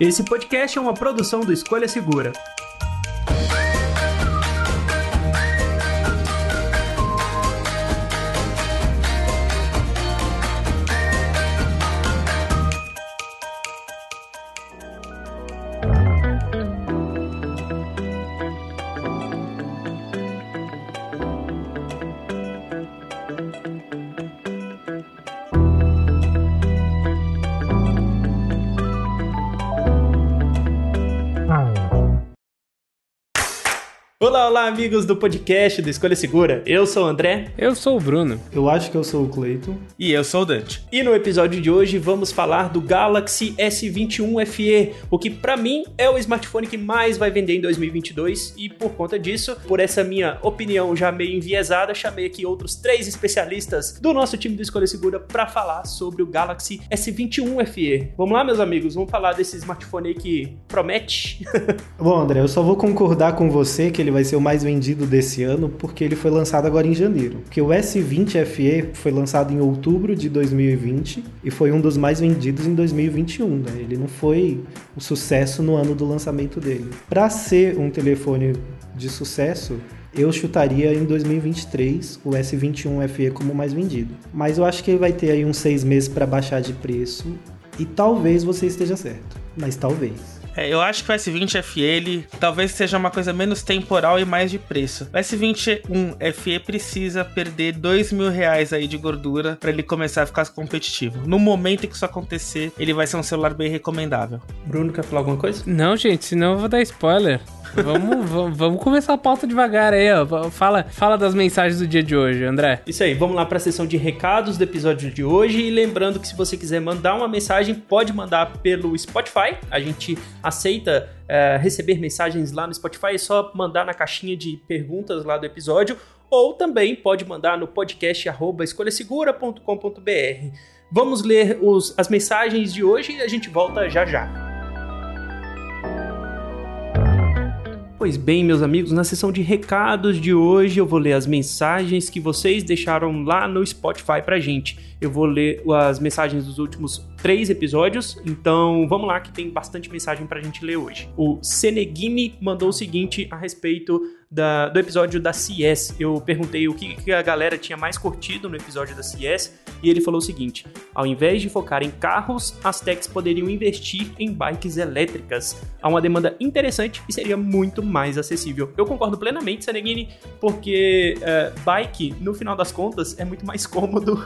Esse podcast é uma produção do Escolha Segura. Olá, amigos do podcast do Escolha Segura. Eu sou o André. Eu sou o Bruno. Eu acho que eu sou o Cleiton. E eu sou o Dante. E no episódio de hoje vamos falar do Galaxy S21 FE, o que para mim é o smartphone que mais vai vender em 2022 e por conta disso, por essa minha opinião já meio enviesada, chamei aqui outros três especialistas do nosso time do Escolha Segura para falar sobre o Galaxy S21 FE. Vamos lá, meus amigos, vamos falar desse smartphone aí que promete. Bom, André, eu só vou concordar com você que ele vai ser o mais vendido desse ano porque ele foi lançado agora em janeiro. Porque o S20 FE foi lançado em outubro de 2020 e foi um dos mais vendidos em 2021, né? Ele não foi um sucesso no ano do lançamento dele. Para ser um telefone de sucesso, eu chutaria em 2023 o S21 FE como mais vendido. Mas eu acho que ele vai ter aí uns seis meses para baixar de preço e talvez você esteja certo. Mas talvez. É, eu acho que o S20 FE ele, talvez seja uma coisa menos temporal e mais de preço. O S21 FE precisa perder dois mil reais aí de gordura para ele começar a ficar competitivo. No momento em que isso acontecer, ele vai ser um celular bem recomendável. Bruno, quer falar alguma coisa? Não, gente, senão eu vou dar spoiler. Vamos, vamos, vamos começar a pauta devagar aí, ó. Fala, fala das mensagens do dia de hoje, André. Isso aí, vamos lá para a sessão de recados do episódio de hoje. E lembrando que se você quiser mandar uma mensagem, pode mandar pelo Spotify. A gente aceita é, receber mensagens lá no Spotify, é só mandar na caixinha de perguntas lá do episódio. Ou também pode mandar no podcast escolhasegura.com.br. Vamos ler os, as mensagens de hoje e a gente volta já já. Pois bem, meus amigos, na sessão de recados de hoje eu vou ler as mensagens que vocês deixaram lá no Spotify pra gente. Eu vou ler as mensagens dos últimos três episódios, então vamos lá que tem bastante mensagem pra gente ler hoje. O Senegimi mandou o seguinte a respeito da, do episódio da CS. Eu perguntei o que, que, a galera tinha mais curtido no episódio da CS e ele falou o seguinte: ao invés de focar em carros, as techs poderiam investir em bikes elétricas. Há uma demanda interessante e seria muito mais acessível. Eu concordo plenamente, Seneghini, porque uh, bike, no final das contas, é muito mais cômodo.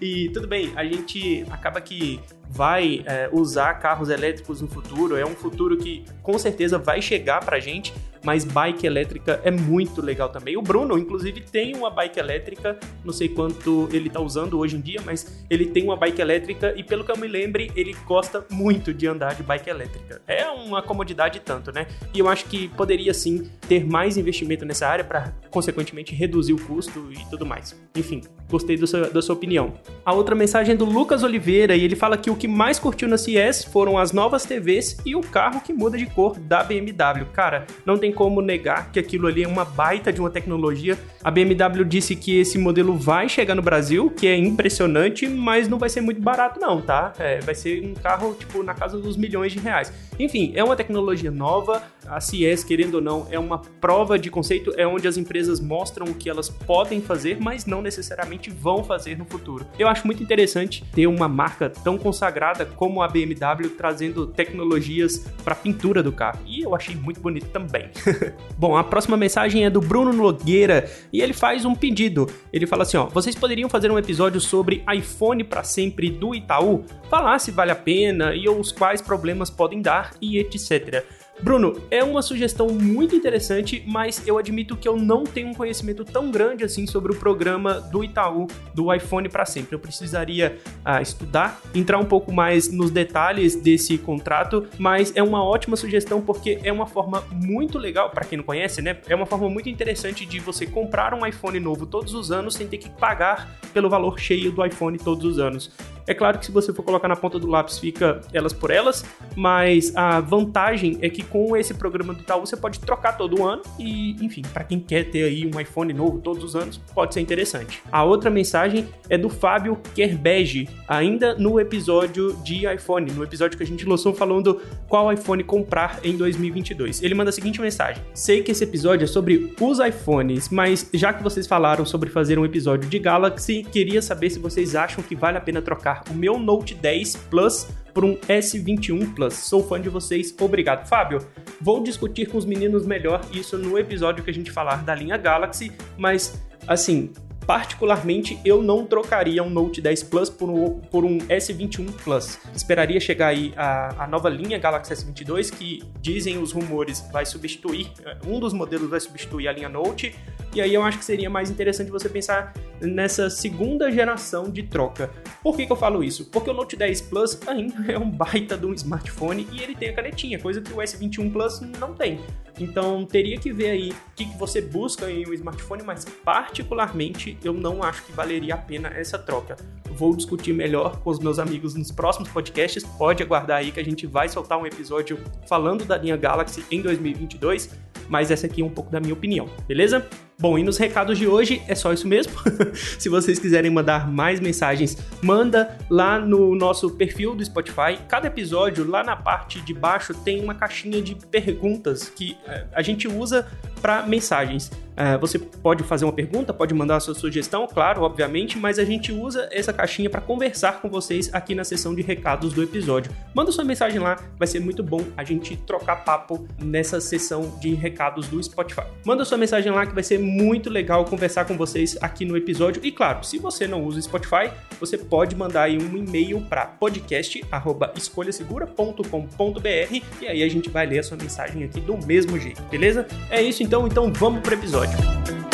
e tudo bem, a gente acaba que aí vai é, usar carros elétricos no futuro. É um futuro que com certeza vai chegar pra gente, mas bike elétrica é muito legal também. O Bruno, inclusive, tem uma bike elétrica, não sei quanto ele tá usando hoje em dia, mas ele tem uma bike elétrica e, pelo que eu me lembre, ele gosta muito de andar de bike elétrica. É uma comodidade tanto, né? E eu acho que poderia sim ter mais investimento nessa área para, consequentemente, reduzir o custo e tudo mais. Enfim, gostei do da sua opinião. A outra mensagem é do Lucas Oliveira e ele fala que o que mais curtiu na CES foram as novas TVs e o carro que muda de cor da BMW. Cara, não tem como negar que aquilo ali é uma baita de uma tecnologia. A BMW disse que esse modelo vai chegar no Brasil, que é impressionante, mas não vai ser muito barato não, tá? É, vai ser um carro, tipo, na casa dos milhões de reais. Enfim, é uma tecnologia nova, a CES, querendo ou não, é uma prova de conceito, é onde as empresas mostram o que elas podem fazer, mas não necessariamente vão fazer no futuro. Eu acho muito interessante ter uma marca tão consagrada como a BMW trazendo tecnologias para pintura do carro. E eu achei muito bonito também. Bom, a próxima mensagem é do Bruno Nogueira e ele faz um pedido. Ele fala assim, ó: "Vocês poderiam fazer um episódio sobre iPhone para sempre do Itaú? Falar se vale a pena e os quais problemas podem dar e etc." Bruno, é uma sugestão muito interessante, mas eu admito que eu não tenho um conhecimento tão grande assim sobre o programa do Itaú do iPhone para sempre. Eu precisaria ah, estudar, entrar um pouco mais nos detalhes desse contrato, mas é uma ótima sugestão porque é uma forma muito legal, para quem não conhece, né? É uma forma muito interessante de você comprar um iPhone novo todos os anos sem ter que pagar pelo valor cheio do iPhone todos os anos. É claro que se você for colocar na ponta do lápis, fica elas por elas, mas a vantagem é que com esse programa do Itaú você pode trocar todo ano e, enfim, para quem quer ter aí um iPhone novo todos os anos, pode ser interessante. A outra mensagem é do Fábio Kerbege, ainda no episódio de iPhone, no episódio que a gente lançou falando qual iPhone comprar em 2022. Ele manda a seguinte mensagem: Sei que esse episódio é sobre os iPhones, mas já que vocês falaram sobre fazer um episódio de Galaxy, queria saber se vocês acham que vale a pena trocar o meu Note 10 Plus por um S21 Plus. Sou fã de vocês, obrigado. Fábio, vou discutir com os meninos melhor isso no episódio que a gente falar da linha Galaxy, mas assim, Particularmente, eu não trocaria um Note 10 Plus por um, por um S21 Plus. Esperaria chegar aí a, a nova linha Galaxy S22, que dizem os rumores vai substituir, um dos modelos vai substituir a linha Note, e aí eu acho que seria mais interessante você pensar nessa segunda geração de troca. Por que, que eu falo isso? Porque o Note 10 Plus ainda é um baita de um smartphone e ele tem a canetinha, coisa que o S21 Plus não tem. Então teria que ver aí o que, que você busca em um smartphone, mas particularmente eu não acho que valeria a pena essa troca. Vou discutir melhor com os meus amigos nos próximos podcasts. Pode aguardar aí que a gente vai soltar um episódio falando da linha Galaxy em 2022, mas essa aqui é um pouco da minha opinião, beleza? Bom, e nos recados de hoje é só isso mesmo. Se vocês quiserem mandar mais mensagens, manda lá no nosso perfil do Spotify. Cada episódio, lá na parte de baixo, tem uma caixinha de perguntas que eh, a gente usa para mensagens. Uh, você pode fazer uma pergunta, pode mandar a sua sugestão, claro, obviamente, mas a gente usa essa caixinha para conversar com vocês aqui na seção de recados do episódio. Manda sua mensagem lá, vai ser muito bom a gente trocar papo nessa seção de recados do Spotify. Manda sua mensagem lá que vai ser muito legal conversar com vocês aqui no episódio. E claro, se você não usa o Spotify, você pode mandar aí um e-mail para podcast@escolhasegura.com.br e aí a gente vai ler a sua mensagem aqui do mesmo jeito, beleza? É isso então, então vamos pro episódio. Like.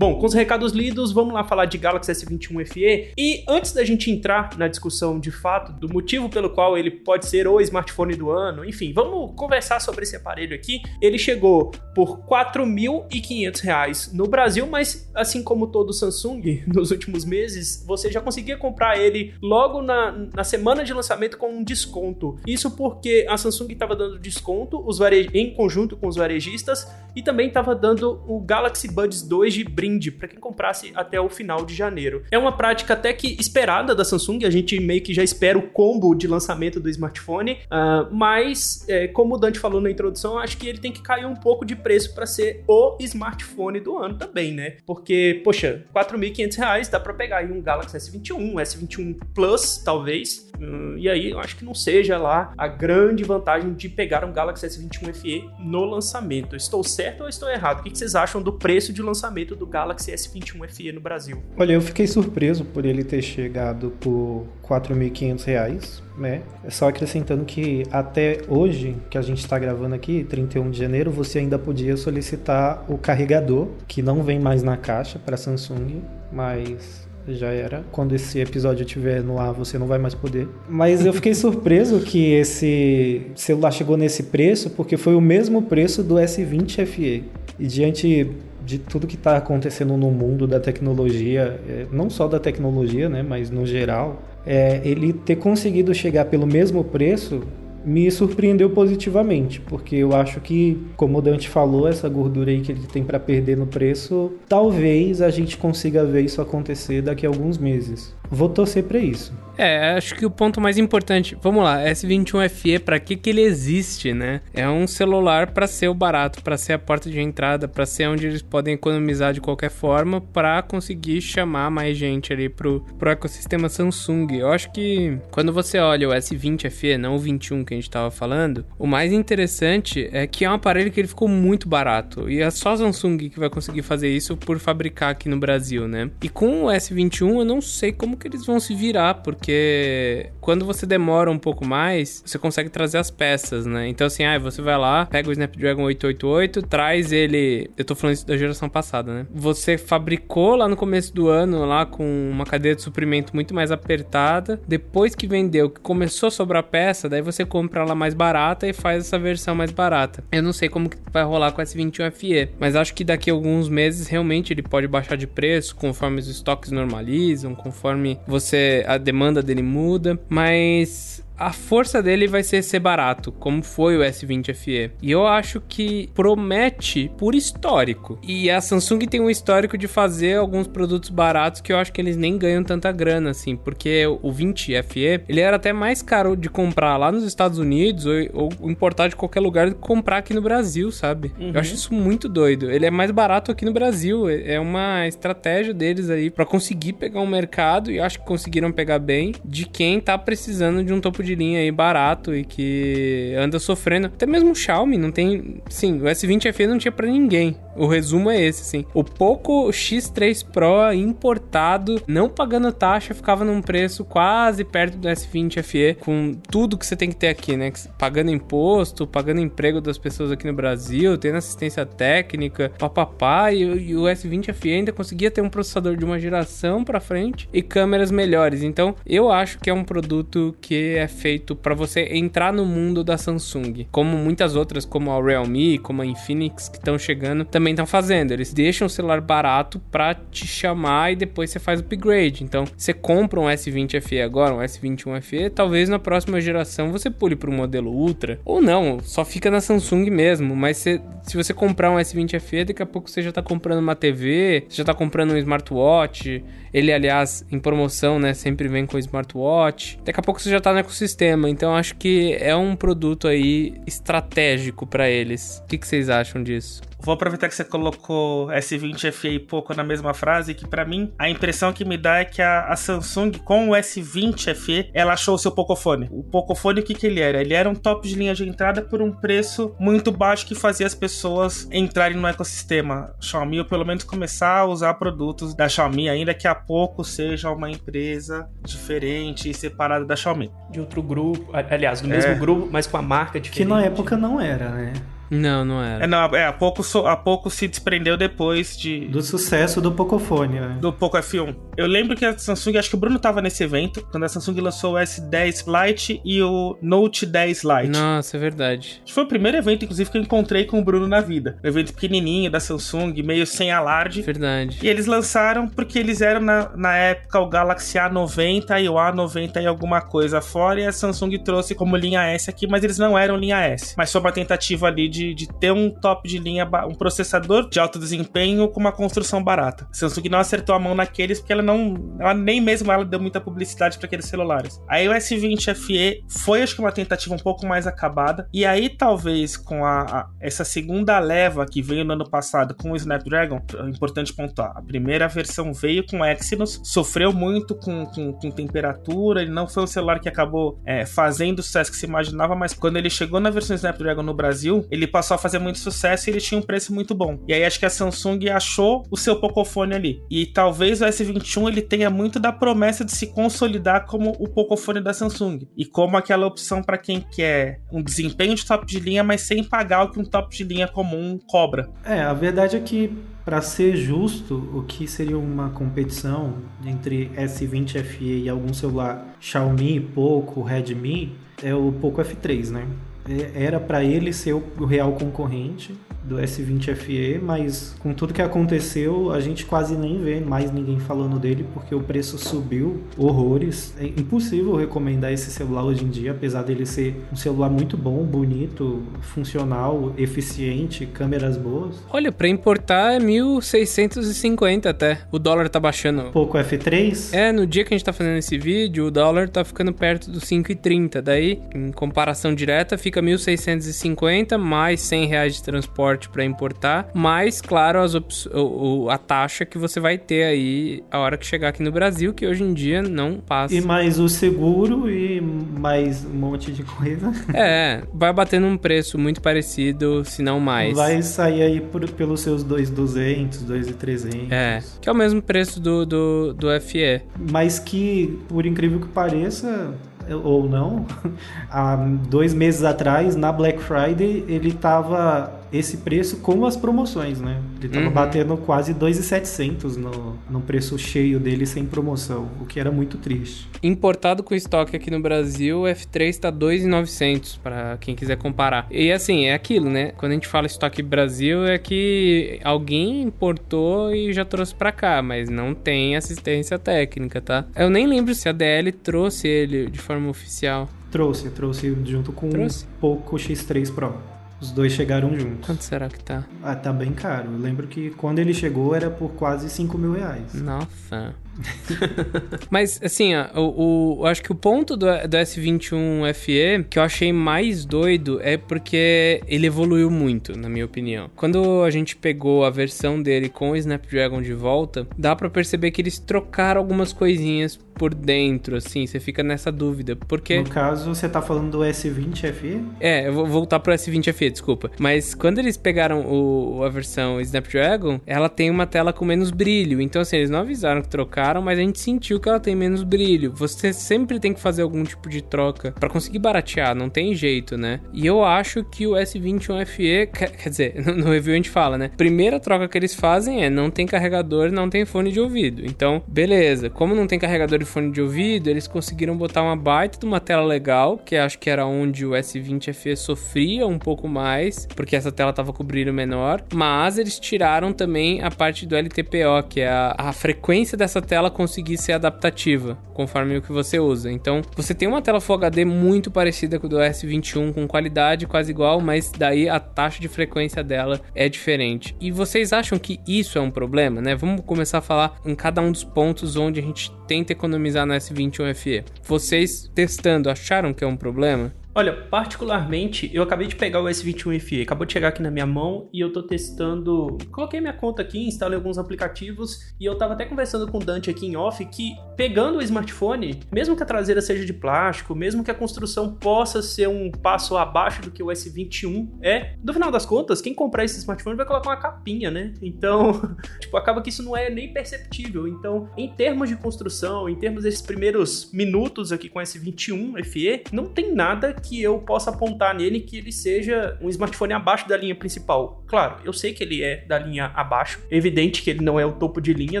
Bom, com os recados lidos, vamos lá falar de Galaxy S21 FE. E antes da gente entrar na discussão de fato do motivo pelo qual ele pode ser o smartphone do ano, enfim, vamos conversar sobre esse aparelho aqui. Ele chegou por R$ 4.500 no Brasil, mas assim como todo Samsung nos últimos meses, você já conseguia comprar ele logo na, na semana de lançamento com um desconto. Isso porque a Samsung estava dando desconto os varej... em conjunto com os varejistas e também estava dando o Galaxy Buds 2 de brinde brinde para quem comprasse até o final de janeiro. É uma prática até que esperada da Samsung, a gente meio que já espera o combo de lançamento do smartphone, uh, mas é, como o Dante falou na introdução, acho que ele tem que cair um pouco de preço para ser o smartphone do ano também, né? Porque, poxa, R$ 4.500 dá para pegar aí um Galaxy S21, S21 Plus, talvez, uh, e aí eu acho que não seja lá a grande vantagem de pegar um Galaxy S21 FE no lançamento. Estou certo ou estou errado? O que vocês acham do preço de lançamento do Galaxy Galaxy S21 FE no Brasil. Olha, eu fiquei surpreso por ele ter chegado por R$ 4.500, né? É só acrescentando que até hoje, que a gente está gravando aqui, 31 de janeiro, você ainda podia solicitar o carregador, que não vem mais na caixa para Samsung, mas já era. Quando esse episódio estiver no ar, você não vai mais poder. Mas eu fiquei surpreso que esse celular chegou nesse preço, porque foi o mesmo preço do S20 FE. E diante de tudo que está acontecendo no mundo da tecnologia, é, não só da tecnologia, né, mas no geral, é, ele ter conseguido chegar pelo mesmo preço me surpreendeu positivamente, porque eu acho que, como o Dante falou, essa gordura aí que ele tem para perder no preço, talvez a gente consiga ver isso acontecer daqui a alguns meses. Vou torcer para isso. É, acho que o ponto mais importante, vamos lá, S21 FE, para que que ele existe, né? É um celular para ser o barato, para ser a porta de entrada, para ser onde eles podem economizar de qualquer forma, para conseguir chamar mais gente ali pro, pro ecossistema Samsung. Eu acho que quando você olha o S20 FE, não o 21 que a gente tava falando, o mais interessante é que é um aparelho que ele ficou muito barato e é só a Samsung que vai conseguir fazer isso por fabricar aqui no Brasil, né? E com o S21 eu não sei como que eles vão se virar, porque quando você demora um pouco mais, você consegue trazer as peças, né? Então, assim, ah, você vai lá, pega o Snapdragon 888, traz ele. Eu tô falando isso da geração passada, né? Você fabricou lá no começo do ano, lá com uma cadeia de suprimento muito mais apertada. Depois que vendeu, que começou a sobrar peça, daí você compra ela mais barata e faz essa versão mais barata. Eu não sei como que vai rolar com o S21 FE, mas acho que daqui a alguns meses realmente ele pode baixar de preço conforme os estoques normalizam, conforme você a demanda dele muda, mas a força dele vai ser ser barato, como foi o S20 FE. E eu acho que promete por histórico. E a Samsung tem um histórico de fazer alguns produtos baratos que eu acho que eles nem ganham tanta grana, assim, porque o 20 FE, ele era até mais caro de comprar lá nos Estados Unidos ou, ou importar de qualquer lugar do que comprar aqui no Brasil, sabe? Uhum. Eu acho isso muito doido. Ele é mais barato aqui no Brasil. É uma estratégia deles aí para conseguir pegar um mercado, e acho que conseguiram pegar bem, de quem tá precisando de um topo de de linha aí barato e que anda sofrendo. Até mesmo o Xiaomi não tem. Sim, o S20 FE não tinha para ninguém. O resumo é esse, sim. O Poco X3 Pro importado, não pagando taxa, ficava num preço quase perto do S20 FE, com tudo que você tem que ter aqui, né? Pagando imposto, pagando emprego das pessoas aqui no Brasil, tendo assistência técnica, papapá, e, e o S20 FE ainda conseguia ter um processador de uma geração para frente e câmeras melhores. Então, eu acho que é um produto que é feito para você entrar no mundo da Samsung, como muitas outras, como a Realme, como a Infinix, que estão chegando, também estão fazendo. Eles deixam o celular barato para te chamar e depois você faz o upgrade. Então, você compra um S20 FE agora, um S21 FE, talvez na próxima geração você pule para o modelo Ultra, ou não, só fica na Samsung mesmo. Mas se, você comprar um S20 FE, daqui a pouco você já está comprando uma TV, você já está comprando um smartwatch. Ele, aliás, em promoção, né, sempre vem com smartwatch. Daqui a pouco você já está no ecossistema sistema. Então acho que é um produto aí estratégico para eles. O que, que vocês acham disso? Vou aproveitar que você colocou S20 FE e pouco na mesma frase, que para mim a impressão que me dá é que a, a, Samsung com o S20 FE, ela achou o seu Pocophone. O Pocophone o que que ele era? Ele era um top de linha de entrada por um preço muito baixo que fazia as pessoas entrarem no ecossistema Xiaomi ou pelo menos começar a usar produtos da Xiaomi, ainda que a pouco seja uma empresa diferente e separada da Xiaomi. De outro grupo, aliás, do mesmo é. grupo, mas com a marca diferente. Que na época não era, né? Não, não era. É, não, é, há pouco, há pouco se desprendeu depois de... Do sucesso do Pocophone, né? Do Poco F1. Eu lembro que a Samsung, acho que o Bruno tava nesse evento, quando a Samsung lançou o S10 Lite e o Note 10 Lite. Nossa, é verdade. Foi o primeiro evento, inclusive, que eu encontrei com o Bruno na vida. Um evento pequenininho da Samsung, meio sem alarde. Verdade. E eles lançaram porque eles eram, na, na época, o Galaxy A90 e o A90 e alguma coisa fora, e a Samsung trouxe como linha S aqui, mas eles não eram linha S. Mas foi uma tentativa ali de de, de ter um top de linha, um processador de alto desempenho com uma construção barata. A Samsung não acertou a mão naqueles porque ela não, ela nem mesmo ela deu muita publicidade para aqueles celulares. Aí o S20 FE foi acho que uma tentativa um pouco mais acabada e aí talvez com a, a essa segunda leva que veio no ano passado com o Snapdragon, é importante pontuar, a primeira versão veio com Exynos, sofreu muito com, com, com temperatura, ele não foi um celular que acabou é, fazendo o sucesso que se imaginava, mas quando ele chegou na versão Snapdragon no Brasil, ele passou a fazer muito sucesso e ele tinha um preço muito bom. E aí acho que a Samsung achou o seu Pocophone ali. E talvez o S21 ele tenha muito da promessa de se consolidar como o Pocophone da Samsung e como aquela opção para quem quer um desempenho de top de linha, mas sem pagar o que um top de linha comum cobra. É, a verdade é que para ser justo, o que seria uma competição entre S20 FE e algum celular Xiaomi, Poco, Redmi, é o Poco F3, né? É, era para ele ser o real concorrente do S20 FE, mas com tudo que aconteceu, a gente quase nem vê mais ninguém falando dele porque o preço subiu horrores. É impossível recomendar esse celular hoje em dia, apesar dele ser um celular muito bom, bonito, funcional, eficiente, câmeras boas. Olha, para importar é 1650 até. O dólar tá baixando. Pouco F3? É, no dia que a gente tá fazendo esse vídeo, o dólar tá ficando perto dos 5,30. Daí, em comparação direta, fica 1650 mais 100 reais de transporte transporte para importar, mais, claro, as o, a taxa que você vai ter aí a hora que chegar aqui no Brasil, que hoje em dia não passa. E mais o seguro e mais um monte de coisa. É, vai bater num preço muito parecido, se não mais. Vai sair aí por, pelos seus 2,200, 2,300. É, que é o mesmo preço do, do, do FE. Mas que, por incrível que pareça, ou não, há dois meses atrás, na Black Friday, ele tava esse preço com as promoções, né? Ele tava uhum. batendo quase 2,700 no, no preço cheio dele sem promoção, o que era muito triste. Importado com estoque aqui no Brasil, o F3 tá 2,900 para quem quiser comparar. E assim, é aquilo, né? Quando a gente fala estoque Brasil é que alguém importou e já trouxe para cá, mas não tem assistência técnica, tá? Eu nem lembro se a DL trouxe ele de forma oficial. Trouxe, trouxe junto com o Poco X3 Pro. Os dois chegaram juntos. Quanto será que tá? Ah, tá bem caro. Eu lembro que quando ele chegou era por quase 5 mil reais. Nossa. Mas, assim, ó, o, o, acho que o ponto do, do S21 FE que eu achei mais doido é porque ele evoluiu muito, na minha opinião. Quando a gente pegou a versão dele com o Snapdragon de volta, dá para perceber que eles trocaram algumas coisinhas por dentro, assim, você fica nessa dúvida, porque... No caso, você tá falando do S20 FE? É, eu vou voltar pro S20 FE, desculpa. Mas quando eles pegaram o, a versão Snapdragon, ela tem uma tela com menos brilho, então assim, eles não avisaram que trocaram, mas a gente sentiu que ela tem menos brilho. Você sempre tem que fazer algum tipo de troca para conseguir baratear, não tem jeito, né? E eu acho que o S21 FE, quer dizer, no review a gente fala, né? Primeira troca que eles fazem é não tem carregador, não tem fone de ouvido. Então, beleza. Como não tem carregador e fone de ouvido, eles conseguiram botar uma baita de uma tela legal, que acho que era onde o S20 FE sofria um pouco mais, porque essa tela tava com brilho menor, mas eles tiraram também a parte do LTPO, que é a, a frequência dessa tela conseguir ser adaptativa, conforme o que você usa. Então, você tem uma tela Full HD muito parecida com o do S21, com qualidade quase igual, mas daí a taxa de frequência dela é diferente. E vocês acham que isso é um problema, né? Vamos começar a falar em cada um dos pontos onde a gente tenta economizar no S21 FE. Vocês testando acharam que é um problema? Olha, particularmente, eu acabei de pegar o S21 FE, acabou de chegar aqui na minha mão e eu tô testando. Coloquei minha conta aqui, instalei alguns aplicativos e eu tava até conversando com o Dante aqui em off que, pegando o smartphone, mesmo que a traseira seja de plástico, mesmo que a construção possa ser um passo abaixo do que o S21 é, no final das contas, quem comprar esse smartphone vai colocar uma capinha, né? Então, tipo, acaba que isso não é nem perceptível. Então, em termos de construção, em termos desses primeiros minutos aqui com o S21 FE, não tem nada que eu possa apontar nele que ele seja um smartphone abaixo da linha principal. Claro, eu sei que ele é da linha abaixo, evidente que ele não é o topo de linha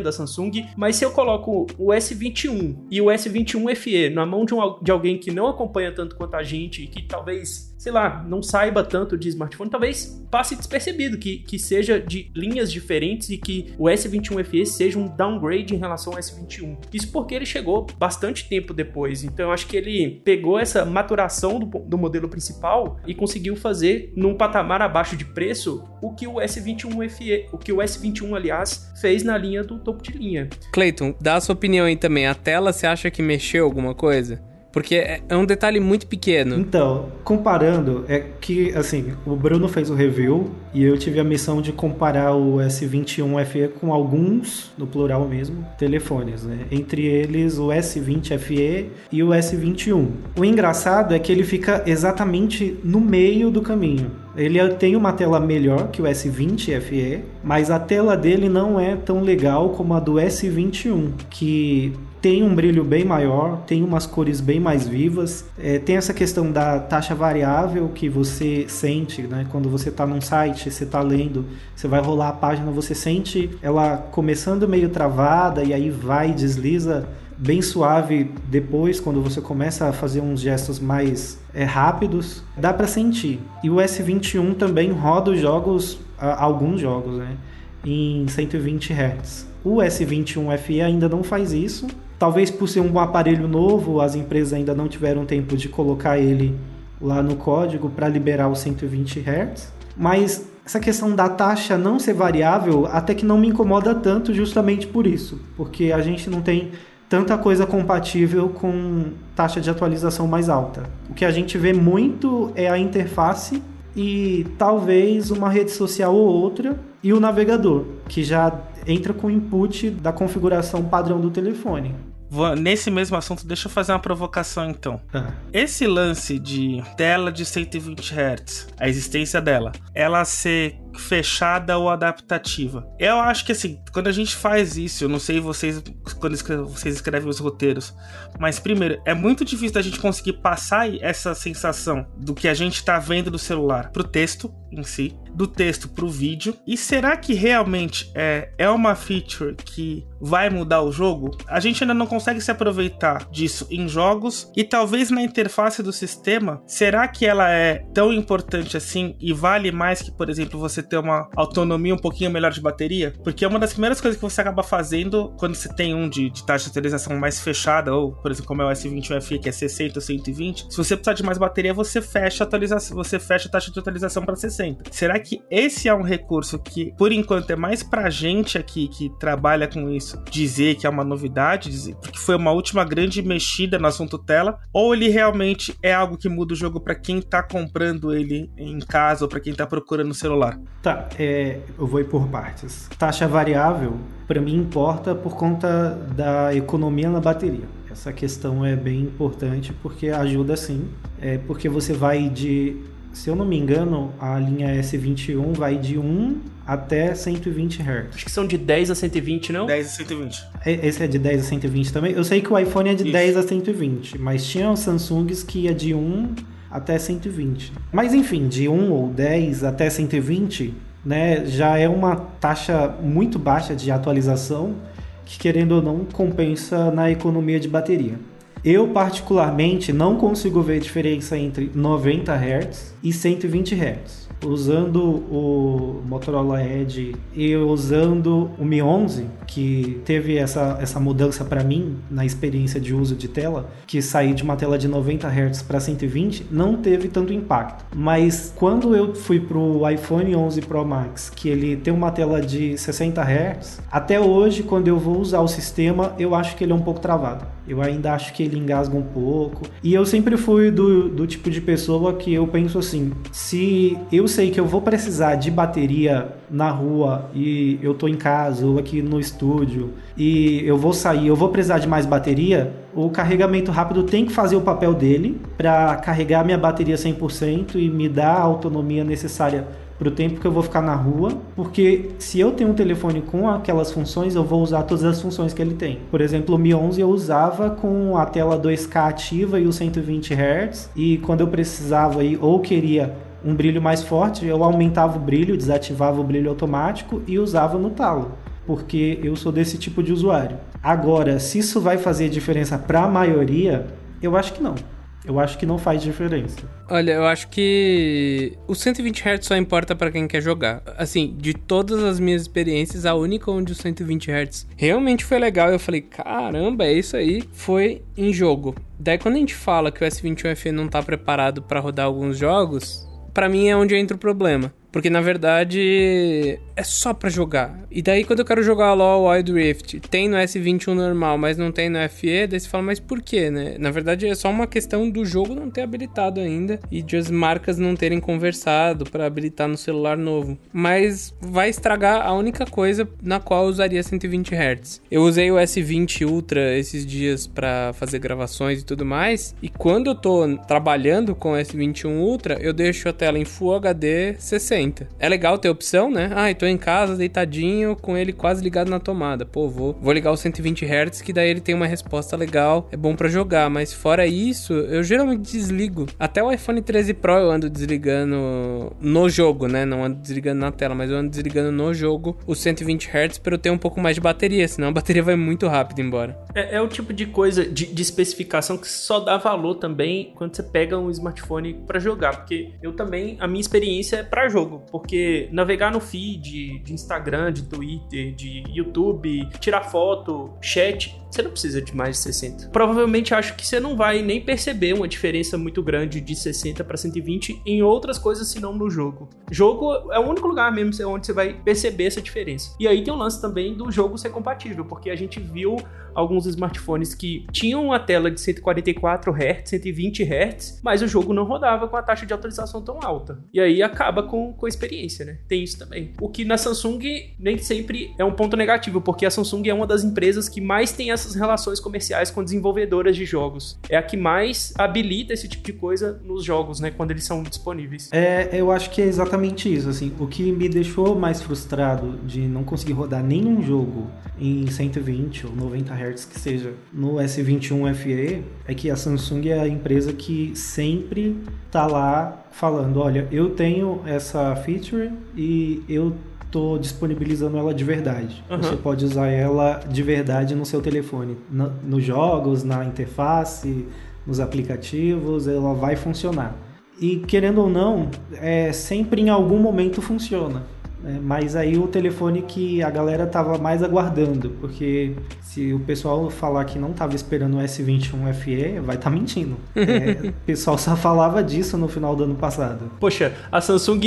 da Samsung, mas se eu coloco o S21 e o S21 FE na mão de, um, de alguém que não acompanha tanto quanto a gente, que talvez sei lá, não saiba tanto de smartphone, talvez passe despercebido que, que seja de linhas diferentes e que o S21 FE seja um downgrade em relação ao S21. Isso porque ele chegou bastante tempo depois, então eu acho que ele pegou essa maturação do, do modelo principal e conseguiu fazer num patamar abaixo de preço o que o S21 FE, o que o S21, aliás, fez na linha do topo de linha. Clayton, dá a sua opinião aí também. A tela, você acha que mexeu alguma coisa? Porque é, é um detalhe muito pequeno. Então, comparando, é que, assim, o Bruno fez o review e eu tive a missão de comparar o S21 FE com alguns, no plural mesmo, telefones, né? Entre eles o S20 FE e o S21. O engraçado é que ele fica exatamente no meio do caminho. Ele tem uma tela melhor que o S20 FE, mas a tela dele não é tão legal como a do S21, que tem um brilho bem maior, tem umas cores bem mais vivas, é, tem essa questão da taxa variável que você sente, né? Quando você está num site, você está lendo, você vai rolar a página, você sente ela começando meio travada e aí vai desliza bem suave depois quando você começa a fazer uns gestos mais é, rápidos, dá para sentir. E o S21 também roda os jogos, alguns jogos, né? Em 120 Hz. O S21 FE ainda não faz isso, Talvez por ser um aparelho novo, as empresas ainda não tiveram tempo de colocar ele lá no código para liberar os 120 Hz. Mas essa questão da taxa não ser variável até que não me incomoda tanto justamente por isso, porque a gente não tem tanta coisa compatível com taxa de atualização mais alta. O que a gente vê muito é a interface e talvez uma rede social ou outra e o navegador, que já entra com o input da configuração padrão do telefone. Nesse mesmo assunto, deixa eu fazer uma provocação então. Ah. Esse lance de tela de 120 Hz, a existência dela, ela ser fechada ou adaptativa. Eu acho que assim, quando a gente faz isso, eu não sei vocês quando escreve, vocês escrevem os roteiros, mas primeiro, é muito difícil da gente conseguir passar essa sensação do que a gente tá vendo do celular pro texto em si, do texto pro vídeo. E será que realmente é, é uma feature que vai mudar o jogo? A gente ainda não consegue se aproveitar disso em jogos e talvez na interface do sistema. Será que ela é tão importante assim e vale mais que, por exemplo, você ter uma autonomia um pouquinho melhor de bateria? Porque é uma das primeiras coisas que você acaba fazendo quando você tem um de, de taxa de atualização mais fechada, ou por exemplo, como é o S21FE, que é 60 ou 120. Se você precisar de mais bateria, você fecha a atualização, você fecha a taxa de atualização para 60. Será que esse é um recurso que, por enquanto, é mais pra gente aqui que trabalha com isso dizer que é uma novidade, dizer, porque foi uma última grande mexida no assunto tela, ou ele realmente é algo que muda o jogo para quem tá comprando ele em casa ou para quem tá procurando no celular? Tá, é, eu vou ir por partes. Taxa variável, para mim, importa por conta da economia na bateria. Essa questão é bem importante porque ajuda sim. É porque você vai de se eu não me engano, a linha S21 vai de 1 até 120 Hz. Acho que são de 10 a 120, não? 10 a 120. Esse é de 10 a 120 também? Eu sei que o iPhone é de Isso. 10 a 120, mas tinha o Samsungs que ia de 1 até 120. Mas enfim, de 1 ou 10 até 120, né, já é uma taxa muito baixa de atualização que querendo ou não compensa na economia de bateria. Eu, particularmente, não consigo ver diferença entre 90 Hz e 120 Hz usando o Motorola Edge e usando o Mi 11, que teve essa, essa mudança para mim na experiência de uso de tela, que sair de uma tela de 90 Hz para 120, não teve tanto impacto. Mas quando eu fui pro iPhone 11 Pro Max, que ele tem uma tela de 60 Hz, até hoje quando eu vou usar o sistema, eu acho que ele é um pouco travado. Eu ainda acho que ele engasga um pouco. E eu sempre fui do, do tipo de pessoa que eu penso assim: se eu sei que eu vou precisar de bateria na rua e eu tô em casa ou aqui no estúdio e eu vou sair, eu vou precisar de mais bateria, o carregamento rápido tem que fazer o papel dele para carregar minha bateria 100% e me dar a autonomia necessária para o tempo que eu vou ficar na rua, porque se eu tenho um telefone com aquelas funções, eu vou usar todas as funções que ele tem. Por exemplo, o Mi 11 eu usava com a tela 2K ativa e o 120 Hz, e quando eu precisava ou queria um brilho mais forte, eu aumentava o brilho, desativava o brilho automático e usava no talo, porque eu sou desse tipo de usuário. Agora, se isso vai fazer diferença para a maioria, eu acho que não. Eu acho que não faz diferença. Olha, eu acho que o 120 Hz só importa para quem quer jogar. Assim, de todas as minhas experiências, a única onde o 120 Hz realmente foi legal, eu falei, caramba, é isso aí, foi em jogo. Daí quando a gente fala que o S21FE não tá preparado para rodar alguns jogos, para mim é onde entra o problema. Porque na verdade é só para jogar. E daí quando eu quero jogar LoL Wild Rift, tem no S21 normal, mas não tem no FE, daí você fala, mas por quê, né? Na verdade é só uma questão do jogo não ter habilitado ainda e de as marcas não terem conversado para habilitar no celular novo. Mas vai estragar a única coisa na qual eu usaria 120 Hz. Eu usei o S20 Ultra esses dias para fazer gravações e tudo mais, e quando eu tô trabalhando com o S21 Ultra, eu deixo a tela em Full HD 60 é legal ter opção, né? Ah, tô em casa, deitadinho, com ele quase ligado na tomada. Pô, vou, vou ligar o 120 Hz, que daí ele tem uma resposta legal, é bom para jogar. Mas fora isso, eu geralmente desligo. Até o iPhone 13 Pro eu ando desligando no jogo, né? Não ando desligando na tela, mas eu ando desligando no jogo o 120 Hz para eu ter um pouco mais de bateria, senão a bateria vai muito rápido embora. É, é o tipo de coisa, de, de especificação que só dá valor também quando você pega um smartphone para jogar, porque eu também, a minha experiência é para jogo jogo, porque navegar no feed de Instagram, de Twitter, de YouTube, tirar foto, chat, você não precisa de mais de 60. Provavelmente acho que você não vai nem perceber uma diferença muito grande de 60 para 120 em outras coisas senão no jogo. Jogo é o único lugar mesmo onde você vai perceber essa diferença. E aí tem o lance também do jogo ser compatível, porque a gente viu alguns smartphones que tinham uma tela de 144 Hz, 120 Hz, mas o jogo não rodava com a taxa de atualização tão alta. E aí acaba com, com experiência, né? Tem isso também. O que na Samsung nem sempre é um ponto negativo, porque a Samsung é uma das empresas que mais tem essas relações comerciais com desenvolvedoras de jogos. É a que mais habilita esse tipo de coisa nos jogos, né? Quando eles são disponíveis. É, eu acho que é exatamente isso, assim. O que me deixou mais frustrado de não conseguir rodar nenhum jogo em 120 ou 90 Hz que seja no S21 FE é que a Samsung é a empresa que sempre tá lá falando, olha, eu tenho essa feature e eu tô disponibilizando ela de verdade. Uhum. Você pode usar ela de verdade no seu telefone, no, nos jogos, na interface, nos aplicativos, ela vai funcionar. E querendo ou não, é, sempre em algum momento funciona. Né? mas aí o telefone que a galera tava mais aguardando, porque se o pessoal falar que não tava esperando o S21 FE, vai estar tá mentindo. É, o pessoal só falava disso no final do ano passado. Poxa, a Samsung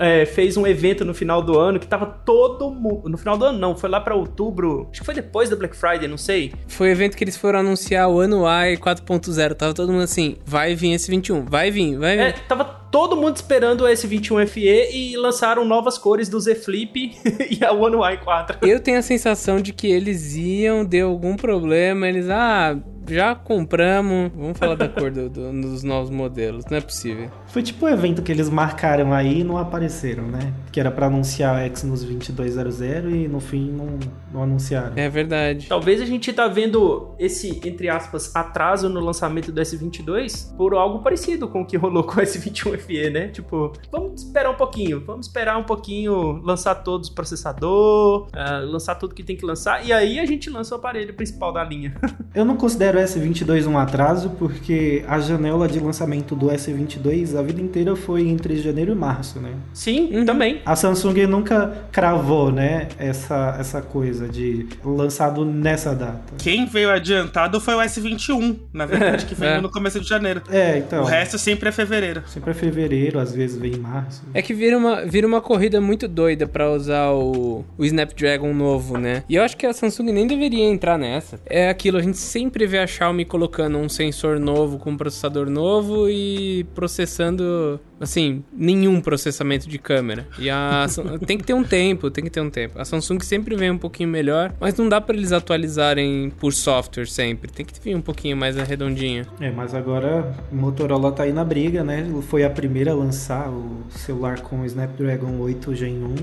é, fez um evento no final do ano que tava todo mundo. No final do ano, não, foi lá pra outubro. Acho que foi depois da Black Friday, não sei. Foi o evento que eles foram anunciar o Ano AI 4.0. Tava todo mundo assim, vai vir esse 21, vai vir, vai vir. É, tava todo mundo esperando o S21 FE e lançaram novas cores do Z Flip e a One UI 4. Eu tenho a sensação de que eles iam, deu algum problema, eles, ah, já compramos, vamos falar da cor do- do- dos novos modelos, não é possível. Foi tipo o evento que eles marcaram aí e não apareceram, né? Que era pra anunciar a Exynos 2200 e no fim não, não anunciaram. É verdade. Talvez a gente tá vendo esse, entre aspas, atraso no lançamento do S22 por algo parecido com o que rolou com o S21 FE, né? Tipo, vamos esperar um pouquinho, vamos esperar um pouquinho lançar todos os processador, ah, lançar tudo que tem que lançar, e aí a gente lança o aparelho principal da linha. Eu não considero o S22 um atraso porque a janela de lançamento do S22 a vida inteira foi entre janeiro e março, né? Sim, Uhum. também. A Samsung nunca cravou, né, essa, essa coisa de lançado nessa data. Quem veio adiantado foi o S21, na verdade, que veio É. no começo de janeiro. É, então. O resto sempre é fevereiro. Sempre é fevereiro, às vezes vem em março. É que vira uma, vira uma corrida muito doida pra usar o, o Snapdragon novo, né? E eu acho que a Samsung nem deveria entrar nessa. É aquilo, a gente sempre vê a Xiaomi colocando um sensor novo com um processador novo e processando, assim, nenhum processamento de câmera. E a tem que ter um tempo, tem que ter um tempo. A Samsung sempre vem um pouquinho melhor, mas não dá pra eles atualizarem por software sempre. Tem que vir um pouquinho mais arredondinho. É, mas agora Motorola tá aí na briga, né? Foi a primeira a lançar o celular com o Snapdragon 8 Gen 1.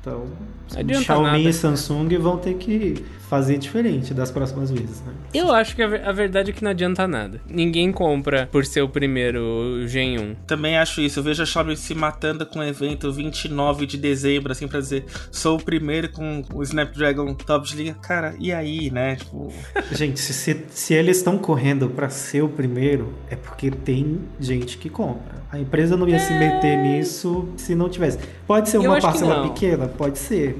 Então, adianta Xiaomi nada. e Samsung vão ter que fazer diferente das próximas vezes, né? Eu acho que a, ver- a verdade é que não adianta nada. Ninguém compra por ser o primeiro Gen 1. Também acho isso. Eu vejo a Xiaomi se matando com o evento 29 de dezembro, assim, pra dizer, sou o primeiro com o Snapdragon top de linha. Cara, e aí, né? Tipo, Gente, se, se, se eles estão correndo pra ser o primeiro, é porque tem gente que compra. A empresa não ia se meter nisso se não tivesse. Pode ser uma parcela pequena? Pode ser,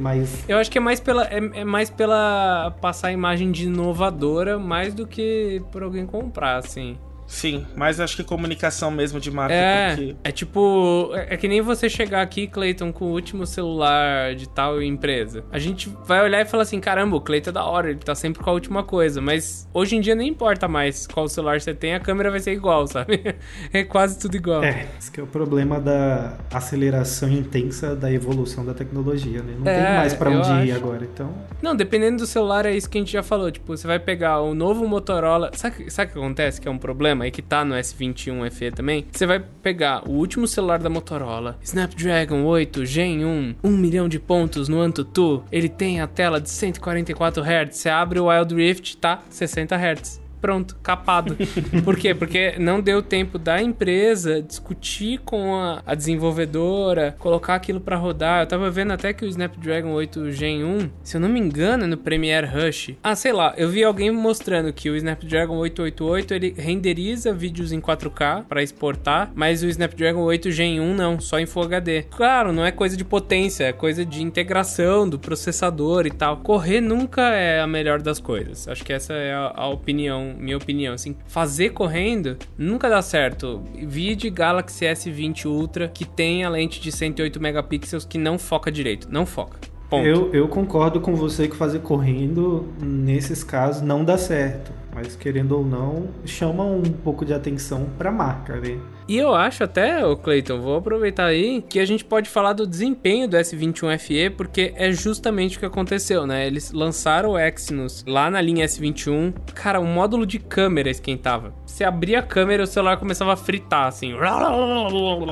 Eu acho que é mais pela é, é mais pela passar a imagem de inovadora mais do que por alguém comprar, assim. Sim, mas acho que comunicação mesmo de marca, É, porque é tipo, é, é que nem você chegar aqui, Clayton, com o último celular de tal empresa. A gente vai olhar e falar assim, caramba, o Clayton é da hora, ele tá sempre com a última coisa, mas hoje em dia nem importa mais qual celular você tem, a câmera vai ser igual, sabe? É quase tudo igual. é, esse que é o problema da aceleração intensa da evolução da tecnologia, né? Não É, tem mais pra onde ir acho. agora, então. Não, dependendo do celular, é isso que a gente já falou. Tipo, você vai pegar o novo Motorola. Sabe, sabe o que acontece? Que é um problema aí que tá no S21 FE também. Você vai pegar o último celular da Motorola, Snapdragon 8 Gen 1, 1 milhão de pontos no AnTuTu. Ele tem a tela de 144 Hz. Você abre o Wild Rift, tá 60 Hz. Pronto, capado. Por quê? Porque não deu tempo da empresa discutir com a, a desenvolvedora, colocar aquilo pra rodar. Eu tava vendo até que o Snapdragon 8 Gen 1, se eu não me engano, é no Premiere Rush. Ah, sei lá, eu vi alguém mostrando que o Snapdragon 888 ele renderiza vídeos em 4K pra exportar, mas o Snapdragon 8 Gen 1 não, só em Full HD. Claro, não é coisa de potência, é coisa de integração do processador e tal. Correr nunca é a melhor das coisas. Acho que essa é a, a opinião, minha opinião. Assim, fazer correndo nunca dá certo. Vide Galaxy S20 Ultra que tem a lente de 108 megapixels que não foca direito. Não foca. Ponto. Eu, eu concordo com você que fazer correndo, nesses casos, não dá certo. Mas querendo ou não, chama um pouco de atenção para a marca, né? E eu acho até, o Cleiton, vou aproveitar aí que a gente pode falar do desempenho do S21 FE, porque é justamente o que aconteceu, né? Eles lançaram o Exynos lá na linha S21. Cara, o módulo de câmera esquentava. Você abria a câmera e o celular começava a fritar, assim.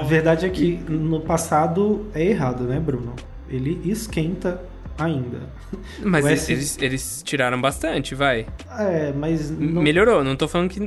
A verdade é que no passado é errado, né, Bruno? Ele esquenta ainda. Mas S... eles, eles, tiraram bastante, vai. É, mas. Não... Melhorou, não tô falando que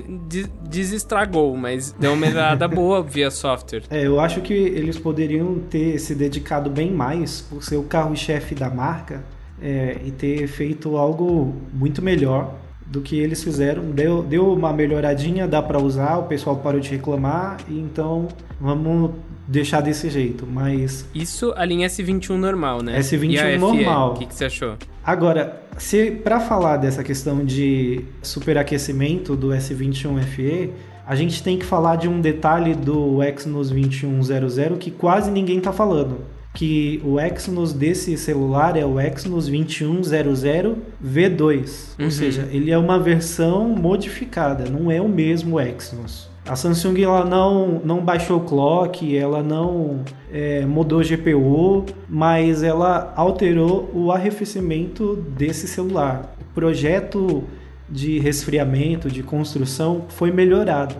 desestragou, mas deu uma melhorada boa via software. É, eu acho que eles poderiam ter se dedicado bem mais por ser o carro-chefe da marca é, e ter feito algo muito melhor do que eles fizeram. Deu, deu uma melhoradinha, dá para usar, o pessoal parou de reclamar, então vamos deixar desse jeito, mas... Isso a linha S21 normal, né? S21 normal. O que, que você achou? Agora, se para falar dessa questão de superaquecimento do S21 FE, a gente tem que falar de um detalhe do Exynos 2100 que quase ninguém tá falando que o Exynos desse celular é o Exynos 2100 V2, uhum. ou seja, ele é uma versão modificada, não é o mesmo Exynos. A Samsung ela não, não baixou o clock, ela não é, mudou GPU, mas ela alterou o arrefecimento desse celular. O projeto de resfriamento, de construção foi melhorado.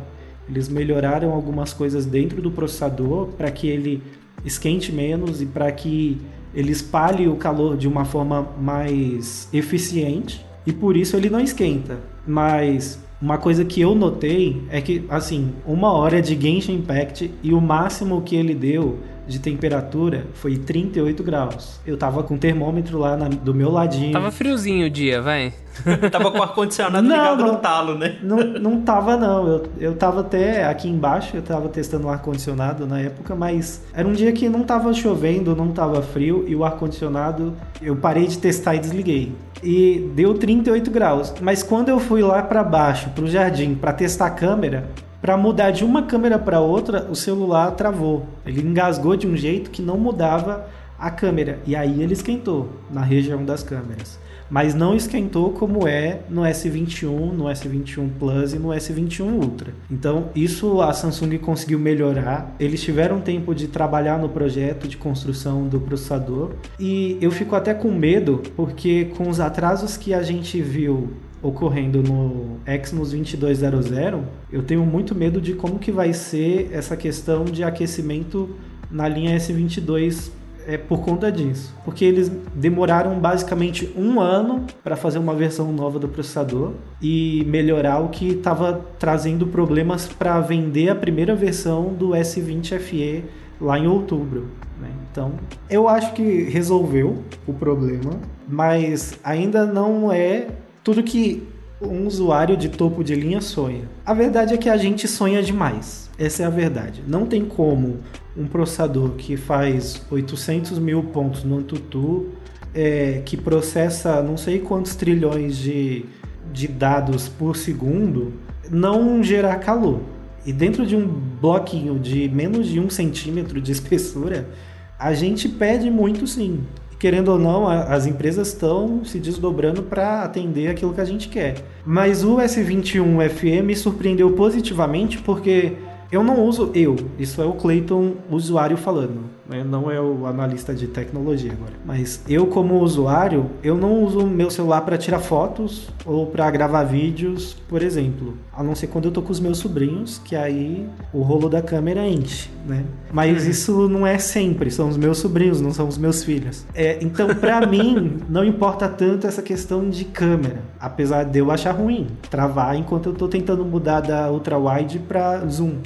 Eles melhoraram algumas coisas dentro do processador para que ele esquente menos e para que ele espalhe o calor de uma forma mais eficiente e por isso ele não esquenta. Mas uma coisa que eu notei é que, assim, uma hora de Genshin Impact e o máximo que ele deu de temperatura foi 38 graus. Eu tava com o termômetro lá na, do meu ladinho. Tava friozinho o dia, vai. tava com o ar-condicionado ligado não, no talo, né? Não, não tava, não. Eu, eu tava até aqui embaixo, eu tava testando o ar-condicionado na época, mas era um dia que não tava chovendo, não tava frio e o ar-condicionado eu parei de testar e desliguei. E deu 38 graus. Mas quando eu fui lá para baixo, pro jardim, para testar a câmera, para mudar de uma câmera para outra, o celular travou. Ele engasgou de um jeito que não mudava a câmera. E aí ele esquentou na região das câmeras. Mas não esquentou como é no S21, no S21 Plus e no S21 Ultra. Então, isso a Samsung conseguiu melhorar. Eles tiveram tempo de trabalhar no projeto de construção do processador. E eu fico até com medo, porque com os atrasos que a gente viu ocorrendo no Exynos 2200, eu tenho muito medo de como que vai ser essa questão de aquecimento na linha S22 é, por conta disso. Porque eles demoraram basicamente um ano para fazer uma versão nova do processador e melhorar o que estava trazendo problemas para vender a primeira versão do S20 FE lá em outubro. Né? Então, eu acho que resolveu o problema, mas ainda não é tudo que um usuário de topo de linha sonha. A verdade é que a gente sonha demais. Essa é a verdade. Não tem como um processador que faz 800 mil pontos no Antutu, é, que processa não sei quantos trilhões de, de dados por segundo, não gerar calor. E dentro de um bloquinho de menos de um centímetro de espessura, a gente pede muito sim querendo ou não, as empresas estão se desdobrando para atender aquilo que a gente quer. Mas o S21 FE me surpreendeu positivamente porque eu não uso eu, isso é o Clayton usuário falando, né? não é o analista de tecnologia agora. Mas eu como usuário, eu não uso meu celular para tirar fotos ou para gravar vídeos, por exemplo. A não ser quando eu tô com os meus sobrinhos, que aí o rolo da câmera enche, né? Mas uhum. isso não é sempre, são os meus sobrinhos, não são os meus filhos. É, então, para mim, não importa tanto essa questão de câmera, apesar de eu achar ruim travar enquanto eu tô tentando mudar da ultra wide para zoom.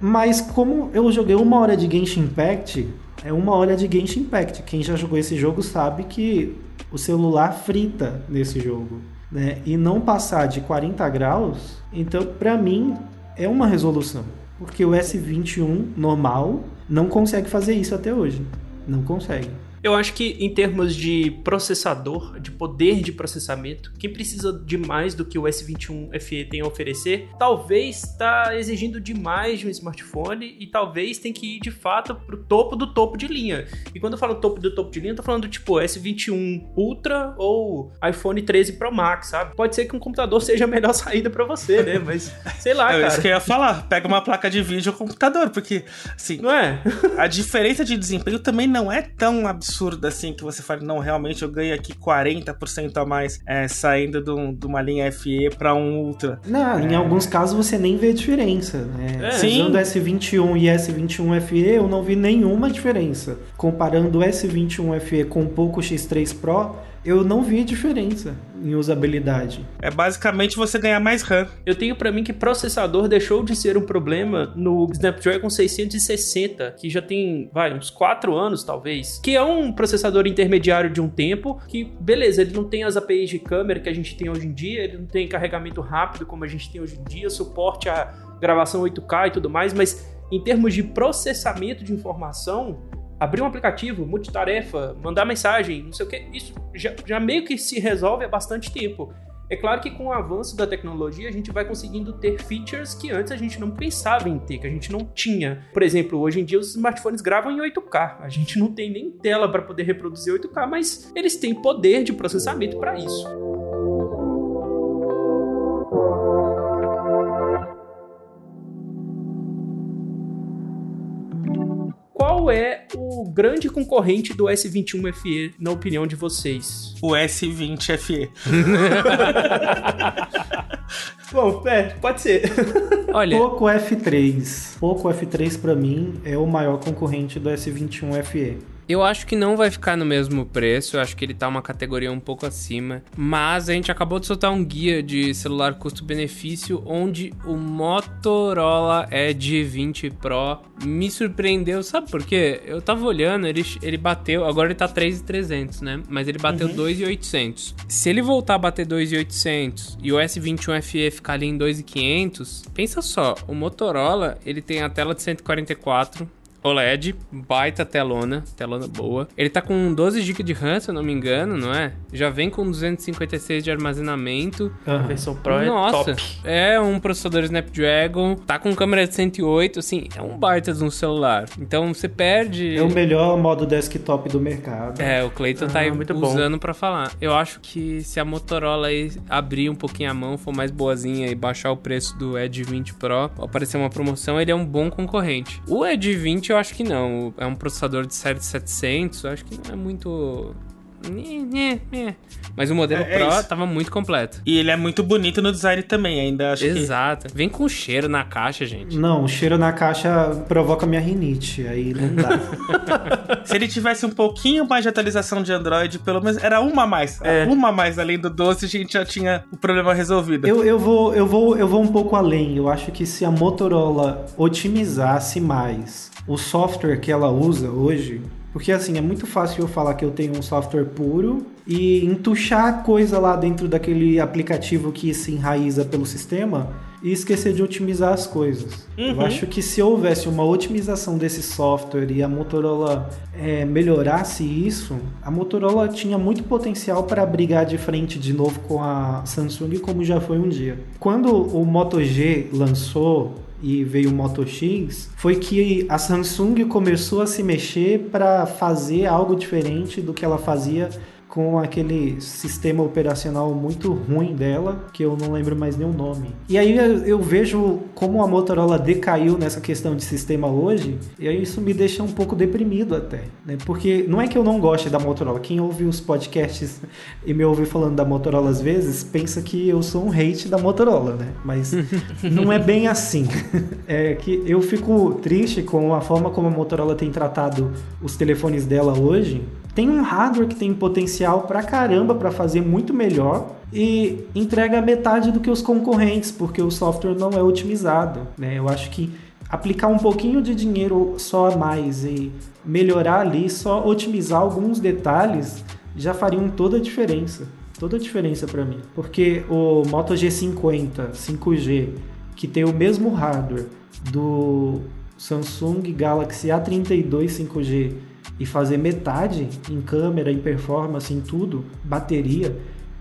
Mas como eu joguei uma hora de Genshin Impact, é uma hora de Genshin Impact. Quem já jogou esse jogo sabe que o celular frita nesse jogo. Né? E não passar de 40 graus, então para mim é uma resolução. Porque o S21 normal não consegue fazer isso até hoje. Não consegue. Eu acho que em termos de processador, de poder de processamento, quem precisa de mais do que o S21 FE tem a oferecer, talvez está exigindo demais de um smartphone e talvez tem que ir de fato pro topo do topo de linha. E quando eu falo topo do topo de linha, eu tô falando tipo S21 Ultra ou iPhone 13 Pro Max, sabe? Pode ser que um computador seja a melhor saída para você, né? Mas sei lá, É cara. isso que eu ia falar. Pega uma placa de vídeo ou computador, porque, assim, Não é? a diferença de desempenho também não é tão absurda assim que você fale, não, realmente eu ganho aqui 40% a mais é, saindo de, um- de uma linha FE pra um Ultra. Não, em alguns casos você nem vê diferença, né? É. Sim. Usando S21 e S21 FE, eu não vi nenhuma diferença. Comparando o S21 FE com o Poco X3 Pro, eu não vi diferença em usabilidade. É basicamente você ganhar mais RAM. Eu tenho pra mim que processador deixou de ser um problema no Snapdragon 660, que já tem, vai, uns 4 anos talvez, que é um processador intermediário de um tempo, que beleza, ele não tem as APIs de câmera que a gente tem hoje em dia, ele não tem carregamento rápido como a gente tem hoje em dia, suporte a gravação 8K e tudo mais, mas em termos de processamento de informação, abrir um aplicativo, multitarefa, mandar mensagem, não sei o que, isso já, já meio que se resolve há bastante tempo. É claro que com o avanço da tecnologia a gente vai conseguindo ter features que antes a gente não pensava em ter, que a gente não tinha. Por exemplo, hoje em dia os smartphones gravam em 8K. A gente não tem nem tela para poder reproduzir 8K, mas eles têm poder de processamento para isso. Qual é o grande concorrente do S21 FE, na opinião de vocês? O S20 FE. Bom, é, pode ser. Olha, Poco F3. Poco F3 pra mim é o maior concorrente do S21 FE. Eu acho que não vai ficar no mesmo preço, eu acho que ele tá uma categoria um pouco acima. Mas a gente acabou de soltar um guia de celular custo-benefício onde o Motorola Edge 20 Pro me surpreendeu. Sabe por quê? Eu tava olhando, ele, ele bateu, agora ele tá 3,300, né? Mas ele bateu 2,800. Se ele voltar a bater 2,800 e o S21 FE ficar ali em 2,500, pensa só, o Motorola, ele tem a tela de 144 OLED, baita telona, telona boa. Ele tá com 12 GB de RAM, se eu não me engano, não é? Já vem com 256 de armazenamento. A versão Pro é Nossa, top. é um processador Snapdragon, tá com câmera de 108, assim, é um baita de um celular. Então você perde... É o melhor modo desktop do mercado. É, o Clayton tá aí muito bom. usando pra falar. Eu acho que se a Motorola aí abrir um pouquinho a mão, for mais boazinha e baixar o preço do Edge 20 Pro, aparecer uma promoção, ele é um bom concorrente. O Edge 20 eu acho que não. É um processador de série 700, eu acho que não é muito... Mas o modelo É- é Pro isso. tava muito completo. E ele é muito bonito no design também, ainda acho que. Exato. Vem com cheiro na caixa, gente. Não, o cheiro na caixa provoca minha rinite, aí não dá. Se ele tivesse um pouquinho mais de atualização de Android, pelo menos era uma a mais. É. Uma a mais além do doce, a gente já tinha o problema resolvido. eu, eu, vou, eu, vou, eu vou um pouco além. Eu acho que se a Motorola otimizasse mais o software que ela usa hoje, porque assim, é muito fácil eu falar que eu tenho um software puro e entuchar coisa lá dentro daquele aplicativo que se enraiza pelo sistema e esquecer de otimizar as coisas. Eu acho que se houvesse uma otimização desse software e a Motorola é, melhorasse isso, a Motorola tinha muito potencial para brigar de frente de novo com a Samsung, como já foi um dia. Quando o Moto G lançou e veio o Moto X, foi que a Samsung começou a se mexer para fazer algo diferente do que ela fazia com aquele sistema operacional muito ruim dela, que eu não lembro mais nem o nome. E aí eu, vejo como a Motorola decaiu nessa questão de sistema hoje, e aí isso me deixa um pouco deprimido até, né? Porque não é que eu não goste da Motorola, quem ouve os podcasts e me ouve falando da Motorola às vezes, pensa que eu sou um hate da Motorola, né? Mas não é bem assim. É que eu fico triste com a forma como a Motorola tem tratado os telefones dela hoje, tem um hardware que tem potencial pra caramba pra fazer muito melhor e entrega metade do que os concorrentes, porque o software não é otimizado. Né? Eu acho que aplicar um pouquinho de dinheiro só a mais e melhorar ali, só otimizar alguns detalhes, já fariam toda a diferença. Toda a diferença para mim. Porque o Moto G50 5G, que tem o mesmo hardware do Samsung Galaxy A32 5G e fazer metade em câmera, em performance, em tudo, bateria,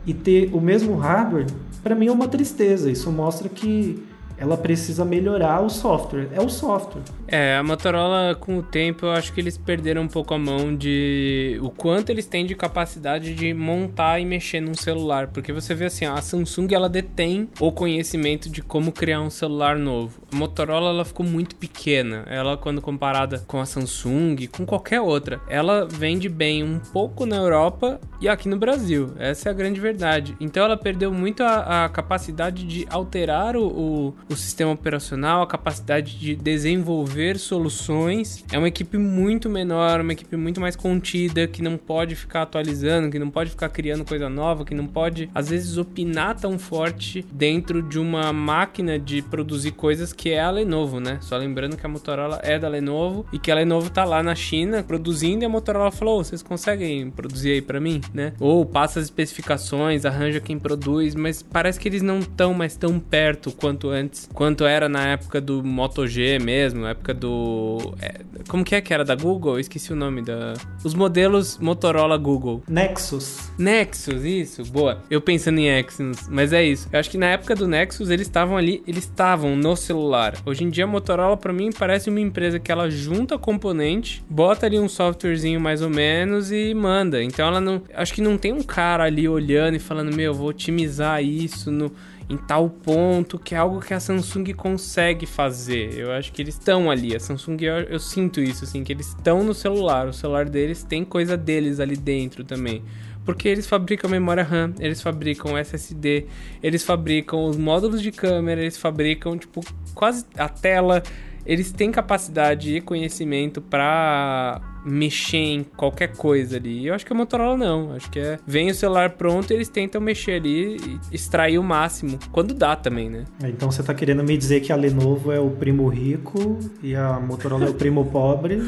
e ter o mesmo hardware, para mim é uma tristeza. Isso mostra que ela precisa melhorar o software. É o software. É, a Motorola, com o tempo, eu acho que eles perderam um pouco a mão de o quanto eles têm de capacidade de montar e mexer num celular. Porque você vê assim, a Samsung ela detém o conhecimento de como criar um celular novo. A Motorola ela ficou muito pequena. Ela, quando comparada com a Samsung, com qualquer outra, ela vende bem um pouco na Europa e aqui no Brasil. Essa é a grande verdade. Então ela perdeu muito a, a capacidade de alterar o, o o sistema operacional, a capacidade de desenvolver soluções. É uma equipe muito menor, uma equipe muito mais contida, que não pode ficar atualizando, que não pode ficar criando coisa nova, que não pode, às vezes, opinar tão forte dentro de uma máquina de produzir coisas que é a Lenovo, né? Só lembrando que a Motorola é da Lenovo e que a Lenovo tá lá na China produzindo e a Motorola falou: vocês conseguem produzir aí para mim, né? Ou passa as especificações, arranja quem produz, mas parece que eles não estão mais tão perto quanto antes antes, quanto era na época do Moto G mesmo, época do. É, como que é que era da Google? Eu esqueci o nome da. Os modelos Motorola Google. Nexus. Nexus, isso, boa. Eu pensando em Exynos, mas é isso. Eu acho que na época do Nexus eles estavam ali, eles estavam no celular. Hoje em dia a Motorola para mim parece uma empresa que ela junta componente, bota ali um softwarezinho mais ou menos e manda. Então ela não, acho que não tem um cara ali olhando e falando, meu, vou otimizar isso no em tal ponto que é algo que a Samsung consegue fazer. Eu acho que eles estão ali. A Samsung, eu, eu sinto isso, assim, que eles estão no celular. O celular deles tem coisa deles ali dentro também porque eles fabricam memória RAM, eles fabricam SSD, eles fabricam os módulos de câmera, eles fabricam tipo quase a tela, eles têm capacidade e conhecimento para mexer em qualquer coisa ali. Eu acho que a Motorola não. Acho que é. Vem o celular pronto, eles tentam mexer ali e extrair o máximo. Quando dá também, né? É, então você tá querendo me dizer que a Lenovo é o primo rico e a Motorola é o primo pobre.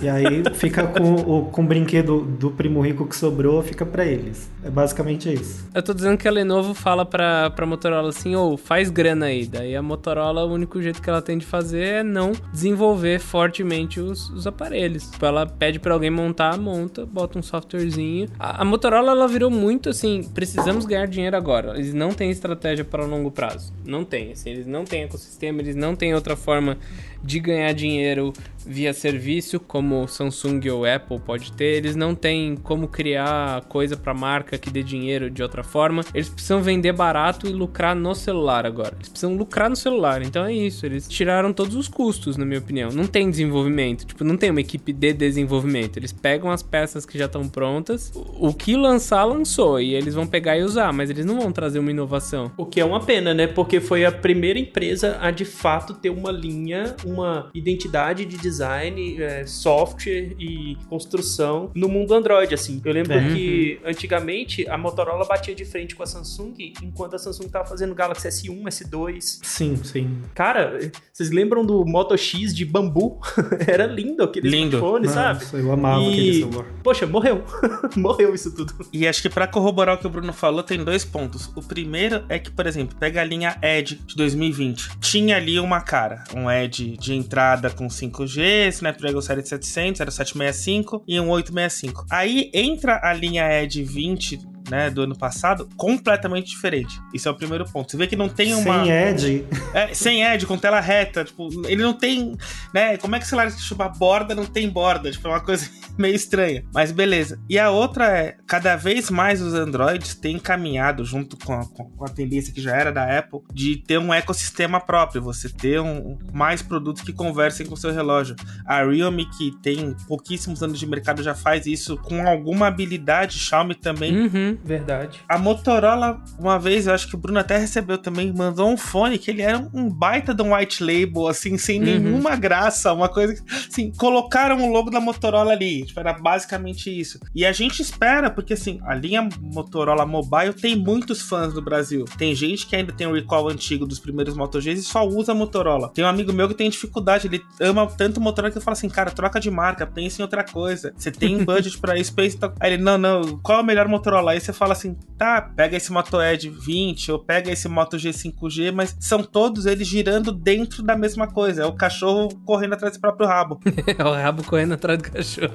E aí fica com o, com o brinquedo do primo rico que sobrou, fica para eles. É basicamente isso. Eu tô dizendo que a Lenovo fala pra, pra Motorola assim, ou oh, faz grana aí. Daí a Motorola, o único jeito que ela tem de fazer é não desenvolver fortemente os, os aparelhos. Tipo, ela pede para alguém montar, monta, bota um softwarezinho. A, a, Motorola, ela virou muito assim, precisamos ganhar dinheiro agora. Eles não têm estratégia para longo prazo. Não tem, assim, eles não têm ecossistema, eles não têm outra forma de ganhar dinheiro via serviço, como Samsung ou Apple pode ter. Eles não têm como criar coisa para marca que dê dinheiro de outra forma. Eles precisam vender barato e lucrar no celular agora. Eles precisam lucrar no celular. Então é isso. Eles tiraram todos os custos, na minha opinião. Não tem desenvolvimento. Tipo, não tem uma equipe de desenvolvimento. Eles pegam as peças que já estão prontas. O que lançar, lançou. E eles vão pegar e usar. Mas eles não vão trazer uma inovação. O que é uma pena, né? Porque foi a primeira empresa a de fato ter uma linha uma identidade de design, é, software e construção no mundo Android, assim. Eu lembro é. que antigamente a Motorola batia de frente com a Samsung, enquanto a Samsung tava fazendo Galaxy S1, S2. Sim, sim. Cara, vocês lembram do Moto X de bambu? Era lindo aquele lindo. smartphone, Nossa, sabe? Eu amava e... aquele celular. Poxa, morreu. morreu isso tudo. E acho que para corroborar o que o Bruno falou, tem dois pontos. O primeiro é que, por exemplo, pega a linha Edge de 2020. Tinha ali uma cara, um Edge de entrada com 5G, Snapdragon 700, era 765 e um 865. Aí entra a linha Edge 20 né, do ano passado, completamente diferente. Isso é o primeiro ponto. Você vê que não tem uma. Sem Edge. É, sem Edge, com tela reta. Tipo, ele não tem. né? Como é que o celular chama borda não tem borda? Tipo, é uma coisa meio estranha. Mas beleza. E a outra é: cada vez mais os Androids têm caminhado, junto com a, com a tendência que já era da Apple, de ter um ecossistema próprio. Você ter um, mais produtos que conversem com o seu relógio. A Realme, que tem pouquíssimos anos de mercado, já faz isso com alguma habilidade. Xiaomi também. Uhum. Verdade. A Motorola, uma vez, eu acho que o Bruno até recebeu também, mandou um fone que ele era um baita de um white label, assim, sem uhum. nenhuma graça, uma coisa assim, colocaram o logo da Motorola ali. Tipo, era basicamente isso. E a gente espera, porque assim, a linha Motorola Mobile tem muitos fãs no Brasil. Tem gente que ainda tem o recall antigo dos primeiros Moto Gs e só usa Motorola. Tem um amigo meu que tem dificuldade, ele ama tanto Motorola que eu falo assim, cara, troca de marca, pensa em outra coisa. Você tem budget para isso, pensa. Aí ele, não, não, qual é o melhor Motorola? Esse você fala assim, tá, pega esse Moto Edge 20 ou pega esse Moto G5G, mas são todos eles girando dentro da mesma coisa. É o cachorro correndo atrás do próprio rabo. é o rabo correndo atrás do cachorro.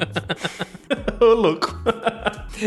Ô, louco.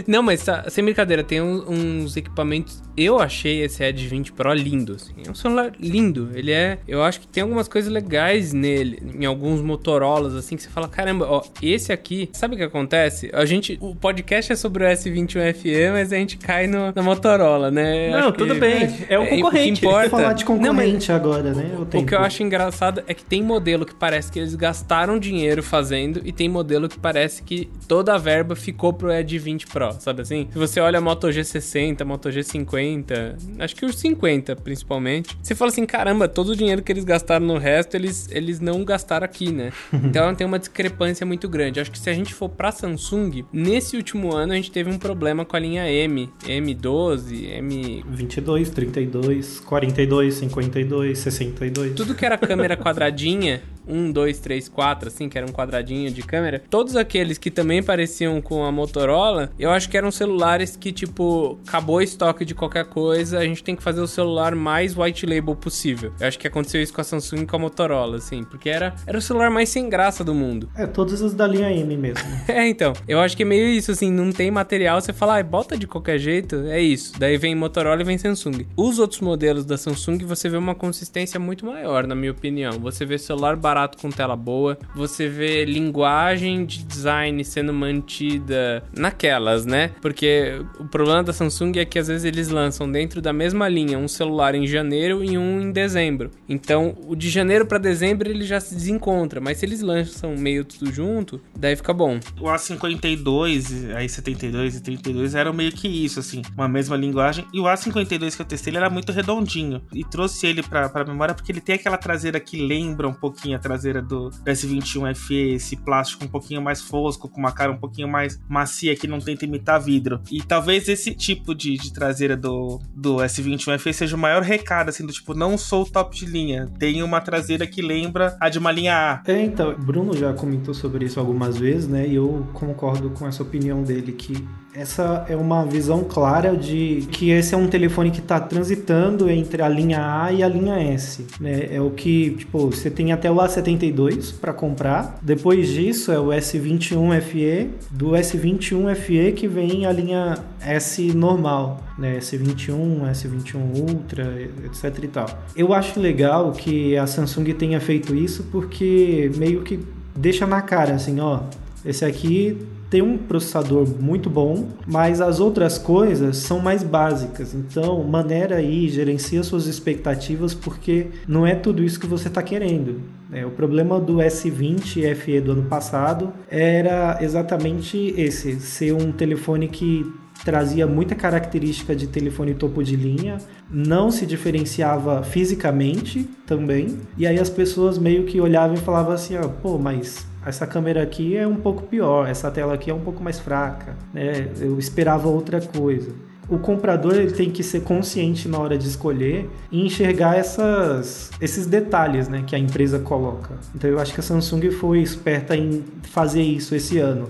Não, mas tá, sem brincadeira, tem uns, uns, equipamentos. Eu achei esse Edge 20 Pro lindo. Assim. É um celular lindo. Ele é. Eu acho que tem algumas coisas legais nele. Em alguns Motorolas, assim, que você fala: caramba, ó, esse aqui. Sabe o que acontece? A gente. O podcast é sobre o S21 FE, mas a gente cai no, na Motorola, né? Não, tudo que, bem. É o é, concorrente. O que importa. falar de concorrente Não, agora, né? O, o que eu acho engraçado é que tem modelo que parece que eles gastaram dinheiro fazendo e tem modelo que parece que toda a verba ficou pro Edge 20 Pro, sabe assim? Se você olha a Moto G60, Moto G50, acho que os 50 principalmente, você fala assim, caramba, todo o dinheiro que eles gastaram no resto, eles, eles não gastaram aqui, né? Então tem uma discrepância muito grande. Acho que se a gente for pra Samsung, nesse último ano a gente teve um problema com a linha M, M12, M... 22, 32, 42, 52, 62. Tudo que era câmera quadradinha, 1, 2, 3, 4, assim, que era um quadradinho de câmera, todos aqueles que também pareciam com a Motorola, eu acho que eram celulares que, tipo, acabou o estoque de qualquer coisa, a gente tem que fazer o celular mais white label possível. Eu acho que aconteceu isso com a Samsung e com a Motorola, assim, porque era, era o celular mais sem graça do mundo. É, todos os da linha M mesmo. é, então. Eu acho que é meio isso, assim, não tem material, você fala, ah, bota de qualquer jeito, é isso. Daí vem Motorola e vem Samsung. Os outros modelos da Samsung, você vê uma consistência muito maior, na minha opinião. Você vê celular barato com tela boa, você vê linguagem de design sendo mantida naquelas, né? Porque o problema da Samsung é que às vezes eles lançam dentro da mesma linha um celular em janeiro e um em dezembro. Então, o de janeiro para dezembro ele já se desencontra, mas se eles lançam meio tudo junto, daí fica bom. O A52, aí 72 e 32 eram meio que isso, assim, uma mesma linguagem. E o A52 que eu testei, ele era muito redondinho. E trouxe ele pra, pra memória porque ele tem aquela traseira que lembra um pouquinho a traseira do S21 FE, esse plástico um pouquinho mais fosco, com uma cara um pouquinho mais macia que não tenta imitar vidro. E talvez esse tipo de, de traseira do, do S21 FE seja o maior recado, assim, do tipo, não sou top de linha, tenho uma traseira que lembra a de uma linha A. É, então, Bruno já comentou sobre isso algumas vezes, né? E eu concordo com essa opinião dele que essa é uma visão clara de que esse é um telefone que está transitando entre a linha A e a linha S. Né? É o que, tipo, você tem até o A72 para comprar. Depois disso é o S21 FE. Do S21 FE que vem a linha S normal, né? S21, S21 Ultra, etc e tal. Eu acho legal que a Samsung tenha feito isso porque meio que deixa na cara assim, ó, esse aqui tem um processador muito bom, mas as outras coisas são mais básicas. Então, maneira aí, gerencia suas expectativas, porque não é tudo isso que você está querendo. É, o problema do S20 FE do ano passado era exatamente esse: ser um telefone que trazia muita característica de telefone topo de linha, não se diferenciava fisicamente também, e aí as pessoas meio que olhavam e falavam assim: ó, pô, mas essa câmera aqui é um pouco pior, essa tela aqui é um pouco mais fraca, né? Eu esperava outra coisa. O comprador ele tem que ser consciente na hora de escolher e enxergar essas, esses detalhes né, que a empresa coloca. Então eu acho que a Samsung foi esperta em fazer isso esse ano.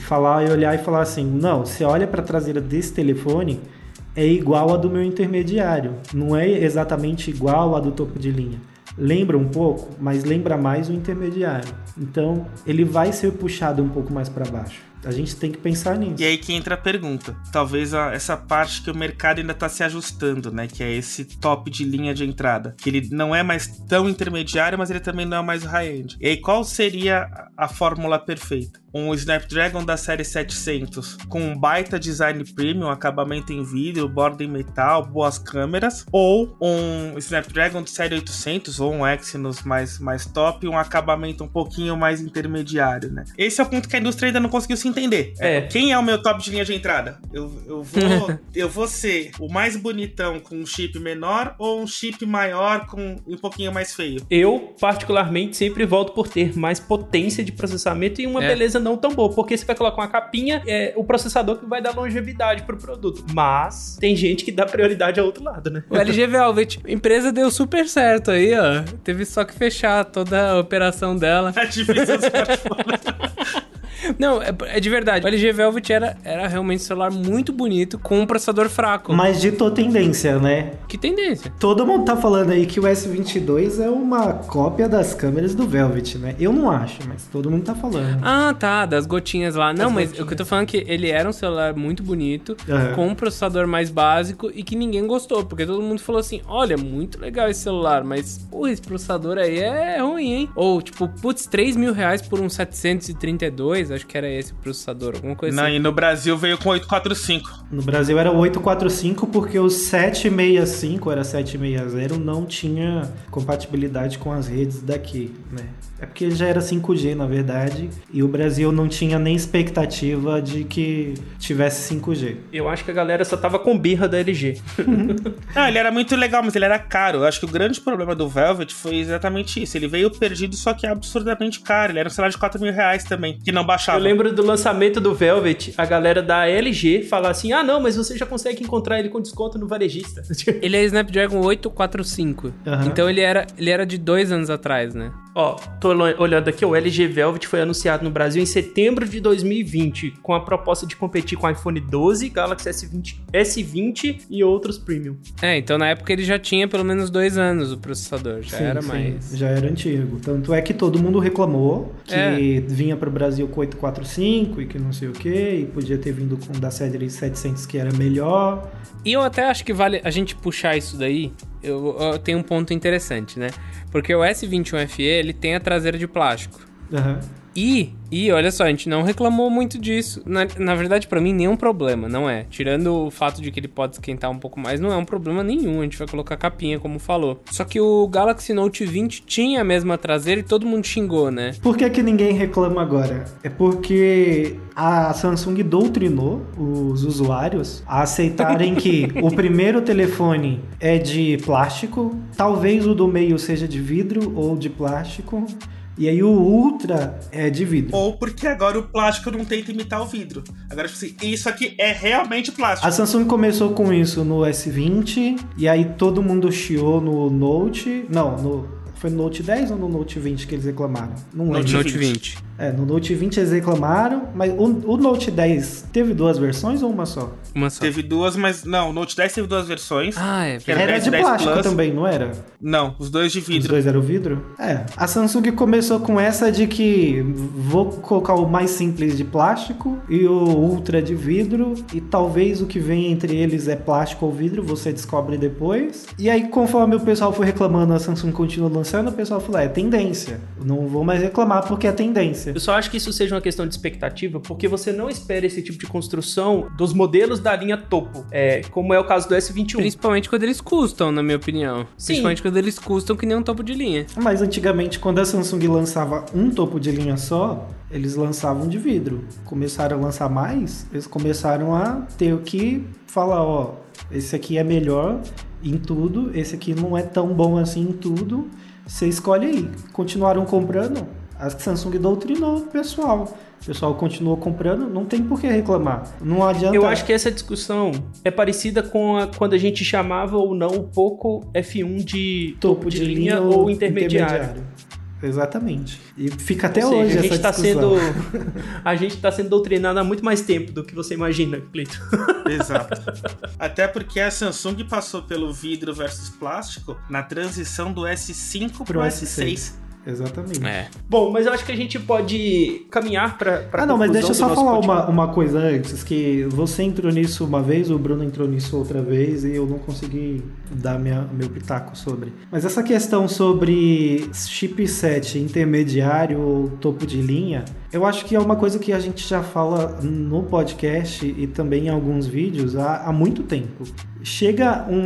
Falar e olhar e falar assim: não, você olha para a traseira desse telefone, é igual a do meu intermediário, não é exatamente igual a do topo de linha lembra um pouco, mas lembra mais o intermediário. Então, ele vai ser puxado um pouco mais para baixo. A gente tem que pensar nisso. E aí que entra a pergunta. Talvez a, essa parte que o mercado ainda está se ajustando, né? Que é esse top de linha de entrada. Que ele não é mais tão intermediário, mas ele também não é mais high-end. E aí, qual seria a fórmula perfeita? um Snapdragon da série 700 com um baita design premium, acabamento em vidro, borda em metal, boas câmeras, ou um Snapdragon de série 800 ou um Exynos mais, mais top, um acabamento um pouquinho mais intermediário, né? Esse é o ponto que a indústria ainda não conseguiu se entender. É. Quem é o meu top de linha de entrada? Eu, eu, vou, eu vou ser o mais bonitão com um chip menor ou um chip maior com um pouquinho mais feio? Eu, particularmente, sempre volto por ter mais potência de processamento e uma é. beleza não tão boa, porque você vai colocar uma capinha, é o processador que vai dar longevidade pro produto. Mas tem gente que dá prioridade ao outro lado, né? O LG Velvet, a empresa deu super certo aí, ó. Teve só que fechar toda a operação dela. É difícil Não, é, é de verdade. O LG Velvet era, era realmente um celular muito bonito, com um processador fraco. Mas ditou tendência, né? Que tendência. Todo mundo tá falando aí que o S22 é uma cópia das câmeras do Velvet, né? Eu não acho, mas todo mundo tá falando. Ah, tá, das gotinhas lá. Não, Das mas gotinhas. o que eu tô falando é que ele era um celular muito bonito, Aham. com um processador mais básico e que ninguém gostou, porque todo mundo falou assim: olha, muito legal esse celular, mas, porra, esse processador aí é ruim, hein? Ou, tipo, putz, 3 mil reais por um 732, acho que era esse o processador, alguma coisa Não, assim. e no Brasil veio com 845. No Brasil era o 845 porque o 765 era 760 não tinha compatibilidade com as redes daqui, né? É porque já era 5G, na verdade, e o Brasil não tinha nem expectativa de que tivesse 5G. Eu acho que a galera só tava com birra da LG. Não, ele era muito legal, mas ele era caro. Eu acho que o grande problema do Velvet foi exatamente isso. Ele veio perdido, só que absurdamente caro. Ele era um celular de 4 mil reais também, que não baixava. Eu lembro do lançamento do Velvet, a galera da LG falar assim: ah, não, mas você já consegue encontrar ele com desconto no varejista. Ele é Snapdragon 845. Aham. Então ele era, ele era de dois anos atrás, né? Ó, tô olhando aqui, o LG Velvet foi anunciado no Brasil em setembro de 2020, com a proposta de competir com o iPhone 12, Galaxy S20, S20 e outros premium. É, então na época ele já tinha pelo menos dois anos o processador, já Sim, era sim, mais. Já era antigo. Tanto é que todo mundo reclamou que É. vinha para o Brasil com 845 e que não sei o que, e podia ter vindo com da série 700 que era melhor. E eu até acho que vale a gente puxar isso daí. Eu, eu tenho um ponto interessante, né? Porque o S21FE ele tem a traseira de plástico. Aham. E, e olha só, a gente não reclamou muito disso. Na, na verdade, pra mim, nenhum problema, não é. Tirando o fato de que ele pode esquentar um pouco mais, não é um problema nenhum. A gente vai colocar capinha, como falou. Só que o Galaxy Note 20 tinha a mesma traseira e todo mundo xingou, né? Por que, que ninguém reclama agora? É porque a Samsung doutrinou os usuários a aceitarem que o primeiro telefone é de plástico, talvez o do meio seja de vidro ou de plástico, e aí o Ultra é de vidro. Ou porque agora o plástico não tenta imitar o vidro. Agora, tipo assim, isso aqui é realmente plástico. A Samsung começou com isso no S20, e aí todo mundo chiou no Note. Não, no. Foi no Note 10 ou no Note 20 que eles reclamaram? Não lembro. Note Note 20. 20. É, no Note 20 eles reclamaram, mas o, o Note 10 teve duas versões ou uma só? Uma só. Teve duas, mas não, o Note 10 teve duas versões. Ah, é. Era Era 10 de 10 plástico Plus. também, não era? Não, os dois de Os vidro. dois eram vidro? É. A Samsung começou com essa de que vou colocar o mais simples de plástico e o Ultra de vidro, e talvez o que vem entre eles é plástico ou vidro, você descobre depois. E aí, conforme o pessoal foi reclamando, a Samsung continuou lançando, o pessoal falou: é tendência. Não vou mais reclamar porque é tendência. Eu só acho que isso seja uma questão de expectativa, porque você não espera esse tipo de construção dos modelos da linha topo, é, como é o caso do S21. Principalmente quando eles custam, na minha opinião. Sim. Principalmente quando eles custam que nem um topo de linha. Mas antigamente, quando a Samsung lançava um topo de linha só, eles lançavam de vidro. Começaram a lançar mais, eles começaram a ter que falar, ó, esse aqui é melhor em tudo, esse aqui não é tão bom assim em tudo. Você escolhe aí. Continuaram comprando, a Samsung doutrinou o pessoal. O pessoal continuou comprando, não tem por que reclamar. Não adianta. Eu acho que essa discussão é parecida com a- quando a gente chamava ou não o Poco F1 de topo, de, linha, ou intermediário. Exatamente. E fica até Ou seja, hoje a gente essa tá discussão. sendo a gente tá sendo doutrinado há muito mais tempo do que você imagina, Cleito. Exato. Até porque a Samsung passou pelo vidro versus plástico na transição do S5 pro, Pro S6. S6. Exatamente. É. Bom, mas eu acho que a gente pode caminhar para Ah, não, mas deixa eu só falar uma, uma coisa antes, que você entrou nisso uma vez, o Bruno entrou nisso outra vez e eu não consegui dar minha, meu pitaco sobre. Mas essa questão sobre chipset intermediário ou topo de linha, eu acho que é uma coisa que a gente já fala no podcast e também em alguns vídeos há, há muito tempo. Chega um-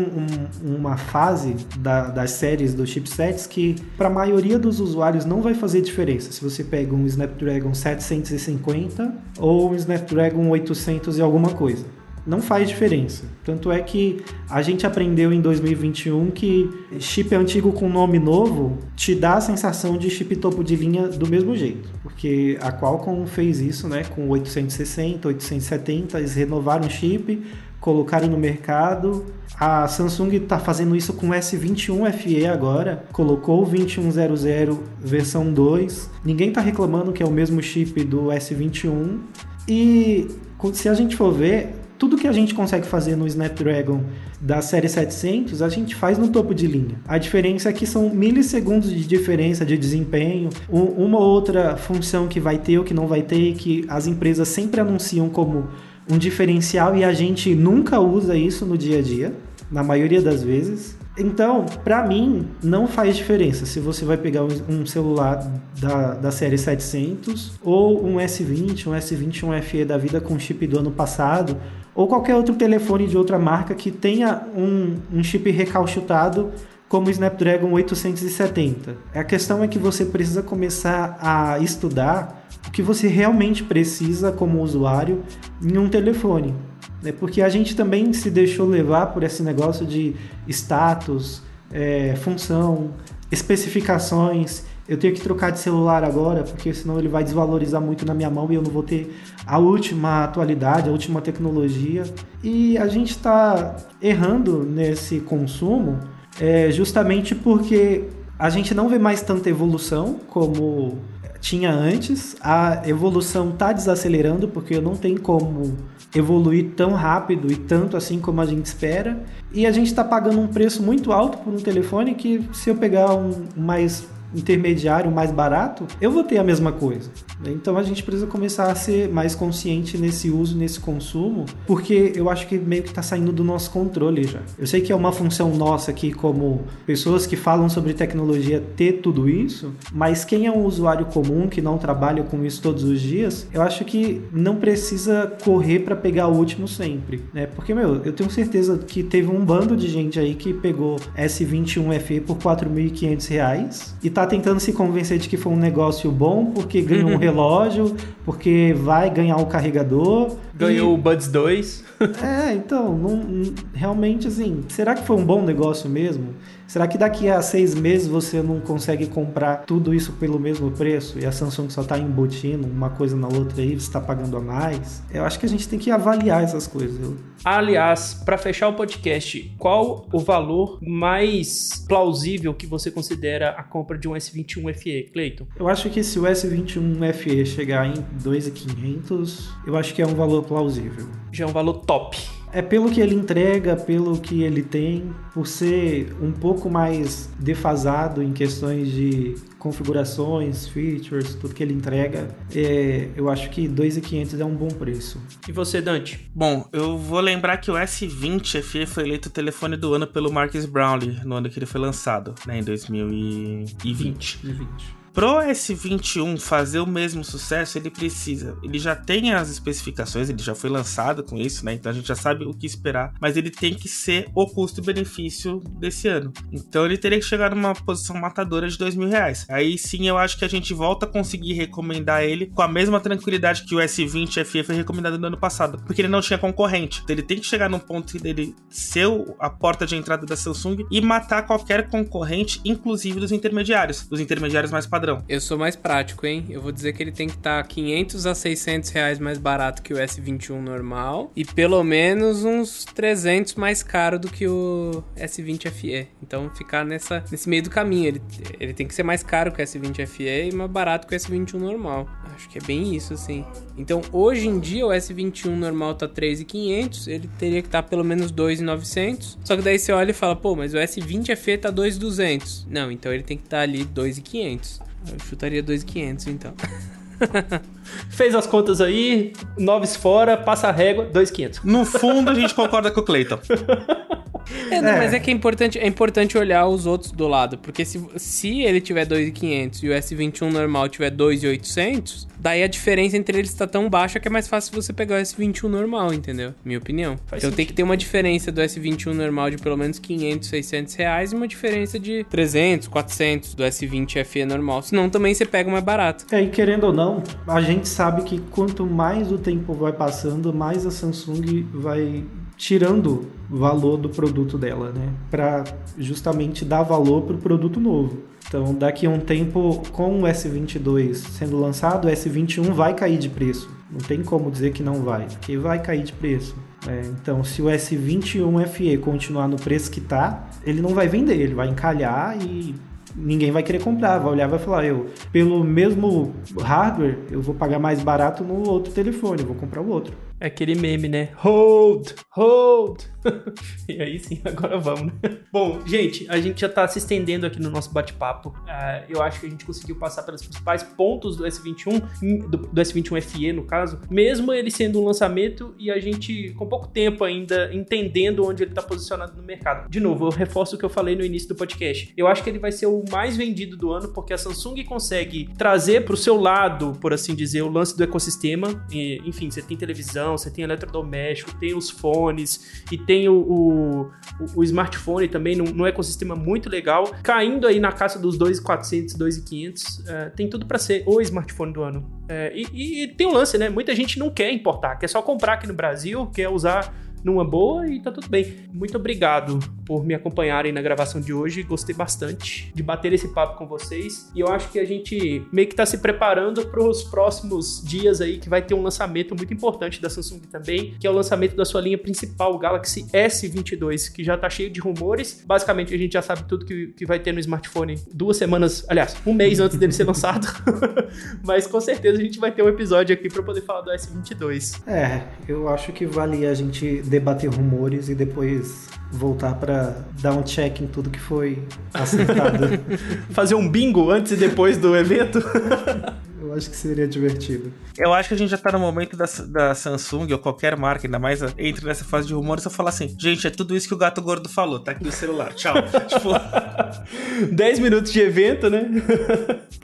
um- uma fase da- das séries dos chipsets que para a maioria dos usuários não vai fazer diferença se você pega um Snapdragon 750 ou um Snapdragon 800 e alguma coisa. Não faz diferença. Tanto é que a gente aprendeu em 2021 que chip antigo com nome novo te dá a sensação de chip topo de linha do mesmo jeito. Porque a Qualcomm fez isso né, com o 860, 870, eles renovaram o chip colocarem no mercado. A Samsung está fazendo isso com o S21 FE agora, colocou o 2100 versão 2. Ninguém está reclamando que é o mesmo chip do S21. E se a gente for ver, tudo que a gente consegue fazer no Snapdragon da série 700, a gente faz no topo de linha. A diferença é que são milissegundos de diferença de desempenho, uma ou outra função que vai ter ou que não vai ter, que as empresas sempre anunciam como um diferencial e a gente nunca usa isso no dia a dia, na maioria das vezes. Então, para mim, não faz diferença se você vai pegar um celular da, da série 700 ou um S20, um S21 FE da vida com chip do ano passado, ou qualquer outro telefone de outra marca que tenha um, um chip recalchutado como o Snapdragon 870. A questão é que você precisa começar a estudar o que você realmente precisa como usuário em um telefone. Né? Porque a gente também se deixou levar por esse negócio de status, é, função, especificações. Eu tenho que trocar de celular agora, porque senão ele vai desvalorizar muito na minha mão e eu não vou ter a última atualidade, a última tecnologia. E a gente está errando nesse consumo é, justamente porque a gente não vê mais tanta evolução como tinha antes. A evolução está desacelerando porque não tem como evoluir tão rápido e tanto assim como a gente espera. E a gente está pagando um preço muito alto por um telefone que, se eu pegar um mais intermediário mais barato, eu vou ter a mesma coisa. Então a gente precisa começar a ser mais consciente nesse uso, nesse consumo, porque eu acho que meio que está saindo do nosso controle já. Eu sei que é uma função nossa aqui, como pessoas que falam sobre tecnologia, ter tudo isso, mas quem é um usuário comum que não trabalha com isso todos os dias, eu acho que não precisa correr para pegar o último sempre, né? Porque, meu, eu tenho certeza que teve um bando de gente aí que pegou S21 FE por R$ 4.500 e tá tá tentando se convencer de que foi um negócio bom porque ganhou um relógio, porque vai ganhar o um carregador. Ganhou e... o Buds 2. é, então, não, realmente assim, será que foi um bom negócio mesmo? Será que daqui a seis meses você não consegue comprar tudo isso pelo mesmo preço e a Samsung só está embutindo uma coisa na outra aí, você está pagando a mais? Eu acho que a gente tem que avaliar essas coisas. Aliás, para fechar o podcast, qual o valor mais plausível que você considera a compra de um S21 FE, Cleiton? Eu acho que se o S21 FE chegar em 2.500, eu acho que é um valor plausível. Já é um valor top. É pelo que ele entrega, pelo que ele tem, por ser um pouco mais defasado em questões de configurações, features, tudo que ele entrega, é, eu acho que 2.500 é um bom preço. E você, Dante? Bom, eu vou lembrar que o S20 FE foi eleito o telefone do ano pelo Marcus Brownlee no ano que ele foi lançado, né, em 2020. 2020. Pro S21 fazer o mesmo sucesso, ele precisa. Ele já tem as especificações, ele já foi lançado com isso, né? Então a gente já sabe o que esperar. Mas ele tem que ser o custo-benefício desse ano. Então ele teria que chegar numa posição matadora de dois mil reais. Aí sim eu acho que a gente volta a conseguir recomendar ele com a mesma tranquilidade que o S20 FE foi recomendado no ano passado. Porque ele não tinha concorrente. Então ele tem que chegar num ponto dele ser a porta de entrada da Samsung e matar qualquer concorrente, inclusive dos intermediários. Os intermediários mais padrões padrão. Eu sou mais prático, hein? Eu vou dizer que ele tem que estar tá 500 a 600 reais mais barato que o S21 normal e pelo menos uns 300 mais caro do que o S20 FE. Então ficar nessa, nesse meio do caminho. Ele, ele tem que ser mais caro que o S20 FE e mais barato que o S21 normal. Acho que é bem isso, assim. Então hoje em dia o S21 normal tá 3,500, ele teria que estar tá pelo menos 2,900. Só que daí você olha e fala, pô, mas o S20 FE tá 2,200. Não, então ele tem que estar tá ali 2,500. Eu chutaria 2,500 então. Fez as contas aí, noves fora, passa a régua, 2,500. No fundo, a gente concorda com o Cleiton. É, não, é. mas é que é importante, é importante olhar os outros do lado, porque se, se ele tiver 2.500 e o S21 normal tiver 2.800, daí a diferença entre eles está tão baixa que é mais fácil você pegar o S21 normal, entendeu? Minha opinião. Faz então sentido. tem que ter uma diferença do S21 normal de pelo menos 500, 600 reais e uma diferença de 300, 400 do S20 FE normal. Senão também você pega mais barato. É, e querendo ou não, a gente sabe que quanto mais o tempo vai passando, mais a Samsung vai tirando valor do produto dela, né? Para justamente dar valor para o produto novo. Então, daqui a um tempo, com o S22 sendo lançado, o S21 vai cair de preço. Não tem como dizer que não vai, porque vai cair de preço. É, então, se o S21 FE continuar no preço que tá, ele não vai vender, ele vai encalhar e ninguém vai querer comprar, vai olhar vai falar, eu, pelo mesmo hardware, eu vou pagar mais barato no outro telefone, eu vou comprar o outro. É aquele meme, né? Hold, hold. e aí sim, agora vamos, né? Bom, gente, a gente já tá se estendendo aqui no nosso bate-papo. Uh, eu acho que a gente conseguiu passar pelos principais pontos do S21, do, do, S21 FE, no caso, mesmo ele sendo um lançamento e a gente, com pouco tempo ainda, entendendo onde ele tá posicionado no mercado. De novo, eu reforço o que eu falei no início do podcast. Eu acho que ele vai ser o mais vendido do ano porque a Samsung consegue trazer pro seu lado, por assim dizer, o lance do ecossistema. E, enfim, você tem televisão você tem eletrodoméstico, tem os fones e tem o, o, o smartphone também num, num, ecossistema muito legal, caindo aí na casa dos 2.400, 2.500. É, tem tudo para ser o smartphone do ano. É, e, e tem um lance, né? Muita gente não quer importar, quer só comprar aqui no Brasil, quer usar numa boa e tá tudo bem. Muito obrigado por me acompanharem na gravação de hoje. Gostei bastante de bater esse papo com vocês. E eu acho que a gente meio que tá se preparando para os próximos dias aí, que vai ter um lançamento muito importante da Samsung também, que é o lançamento da sua linha principal, o Galaxy S22, que já tá cheio de rumores. Basicamente, a gente já sabe tudo que, que vai ter no smartphone duas semanas, aliás, um mês antes dele ser lançado. Mas com certeza a gente vai ter um episódio aqui para poder falar do S22. É, eu acho que vale a gente debater rumores e depois voltar para dar um check em tudo que foi acertado. Fazer um bingo antes e depois do evento? Eu acho que seria divertido. Eu acho que a gente já tá no momento da, da Samsung ou qualquer marca, ainda mais entre nessa fase de rumores, eu falar assim: gente, é tudo isso que o gato gordo falou, tá aqui o celular, tchau. tipo. 10 minutos de evento, né?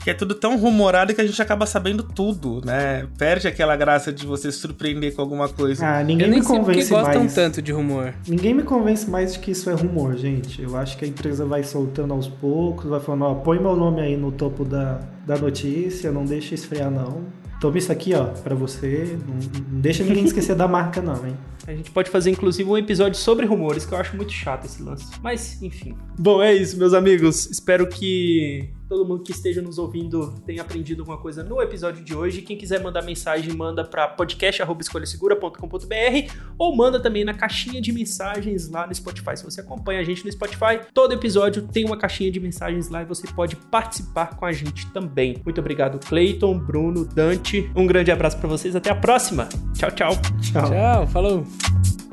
que é tudo tão rumorado que a gente acaba sabendo tudo, né? Perde aquela graça de você se surpreender com alguma coisa. Ah, ninguém me convence mais. gostam tanto de rumor. Ninguém me convence mais de que isso é rumor, gente. Eu acho que a empresa vai soltando aos poucos, vai falando, ó, põe meu nome aí no topo da, da notícia, não deixe esfriar não. Toma isso aqui, ó, para você. Não, não, deixa ninguém esquecer da marca, não, hein? A gente pode fazer, inclusive, um episódio sobre rumores, que eu acho muito chato esse lance. Mas, enfim. Bom, é isso, meus amigos. Espero que todo mundo que esteja nos ouvindo tenha aprendido alguma coisa no episódio de hoje. Quem quiser mandar mensagem, manda para podcast@escolhasegura.com.br ou manda também na caixinha de mensagens lá no Spotify. Se você acompanha a gente no Spotify, todo episódio tem uma caixinha de mensagens lá e você pode participar com a gente também. Muito obrigado, Clayton, Bruno, Dante. Um grande abraço para vocês, até a próxima. Tchau, tchau. Tchau. Tchau, falou.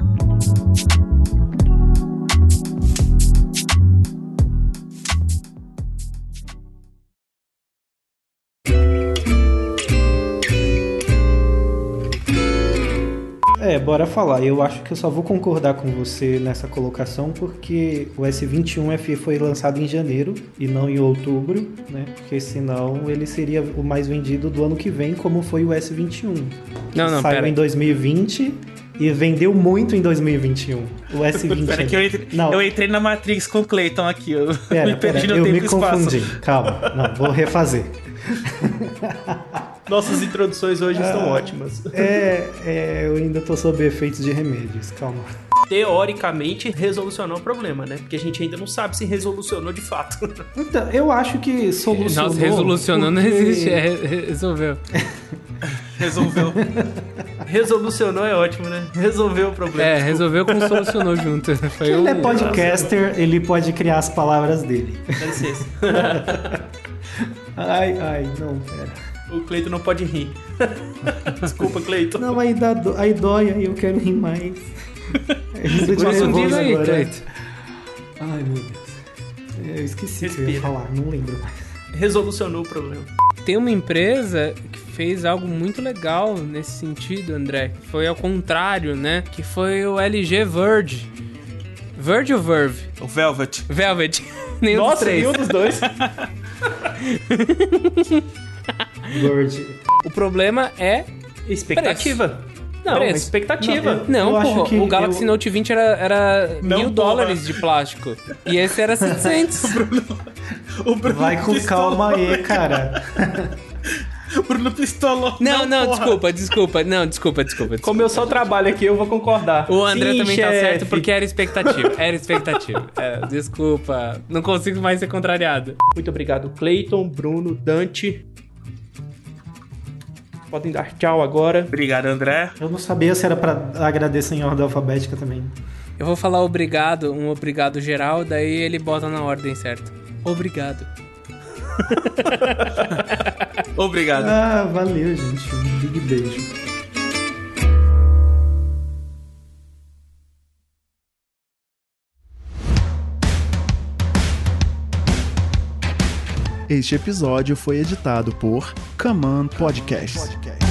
É, bora falar. Eu acho que eu só vou concordar com você nessa colocação porque o S21 FE foi lançado em janeiro e não em outubro, né? Porque senão ele seria o mais vendido do ano que vem, como foi o S21. Não, não, Saiu pera. em 2020 e vendeu muito em 2021. O S20. Pera que eu entrei, não. eu entrei na Matrix com o Clayton aqui. Eu pera, me perdi pera, no eu tempo me confundi. Calma, não, vou refazer. Nossas introduções hoje ah, estão ótimas. É, é, eu ainda tô sob efeitos de remédios, calma. Teoricamente, resolucionou o problema, né? Porque a gente ainda não sabe se resolucionou de fato. Então, eu acho que solucionou. Nossa, resolucionou porque... não existe, é, resolveu. resolveu. Resolucionou é ótimo, né? Resolveu o problema. É, resolveu com solucionou junto. Foi ele é podcaster, ele pode criar as palavras dele. Dá licença. ai, ai, não, pera. O Cleito não pode rir. Desculpa, Cleito. Não, aí, dá, aí dói, aí eu quero rir mais. De nervoso aí, agora. Cleito. Ai, meu Deus. Eu esqueci o que eu ia falar, não lembro mais. Resolucionou o problema. Tem uma empresa que fez algo muito legal nesse sentido, André. Foi ao contrário, né? Que foi o LG Verge. Verge ou Verve? O Velvet. Velvet. nenhum Nossa, dos três. nenhum dos dois. O problema é expectativa. Preço. Não, preço. expectativa. Não, não porra, o Galaxy eu... Note 20 era, era não, mil dólares de plástico. E esse era 700. o Bruno, o Bruno Vai com calma aí, cara. O Bruno pistolou. Não, não, não desculpa, desculpa. Não, desculpa, desculpa, desculpa. Como eu só trabalho aqui, eu vou concordar. O André Sim, também chefe. tá certo porque era expectativa. Era expectativa. É, desculpa. Não consigo mais ser contrariado. Muito obrigado, Clayton, Bruno, Dante. Podem dar tchau agora. Obrigado, André. Eu não sabia se era pra agradecer em ordem alfabética também. Eu vou falar obrigado, um obrigado geral, daí ele bota na ordem certa. Obrigado. Obrigado. Ah, valeu, gente. Um big beijo. Este episódio foi editado por Command Podcast.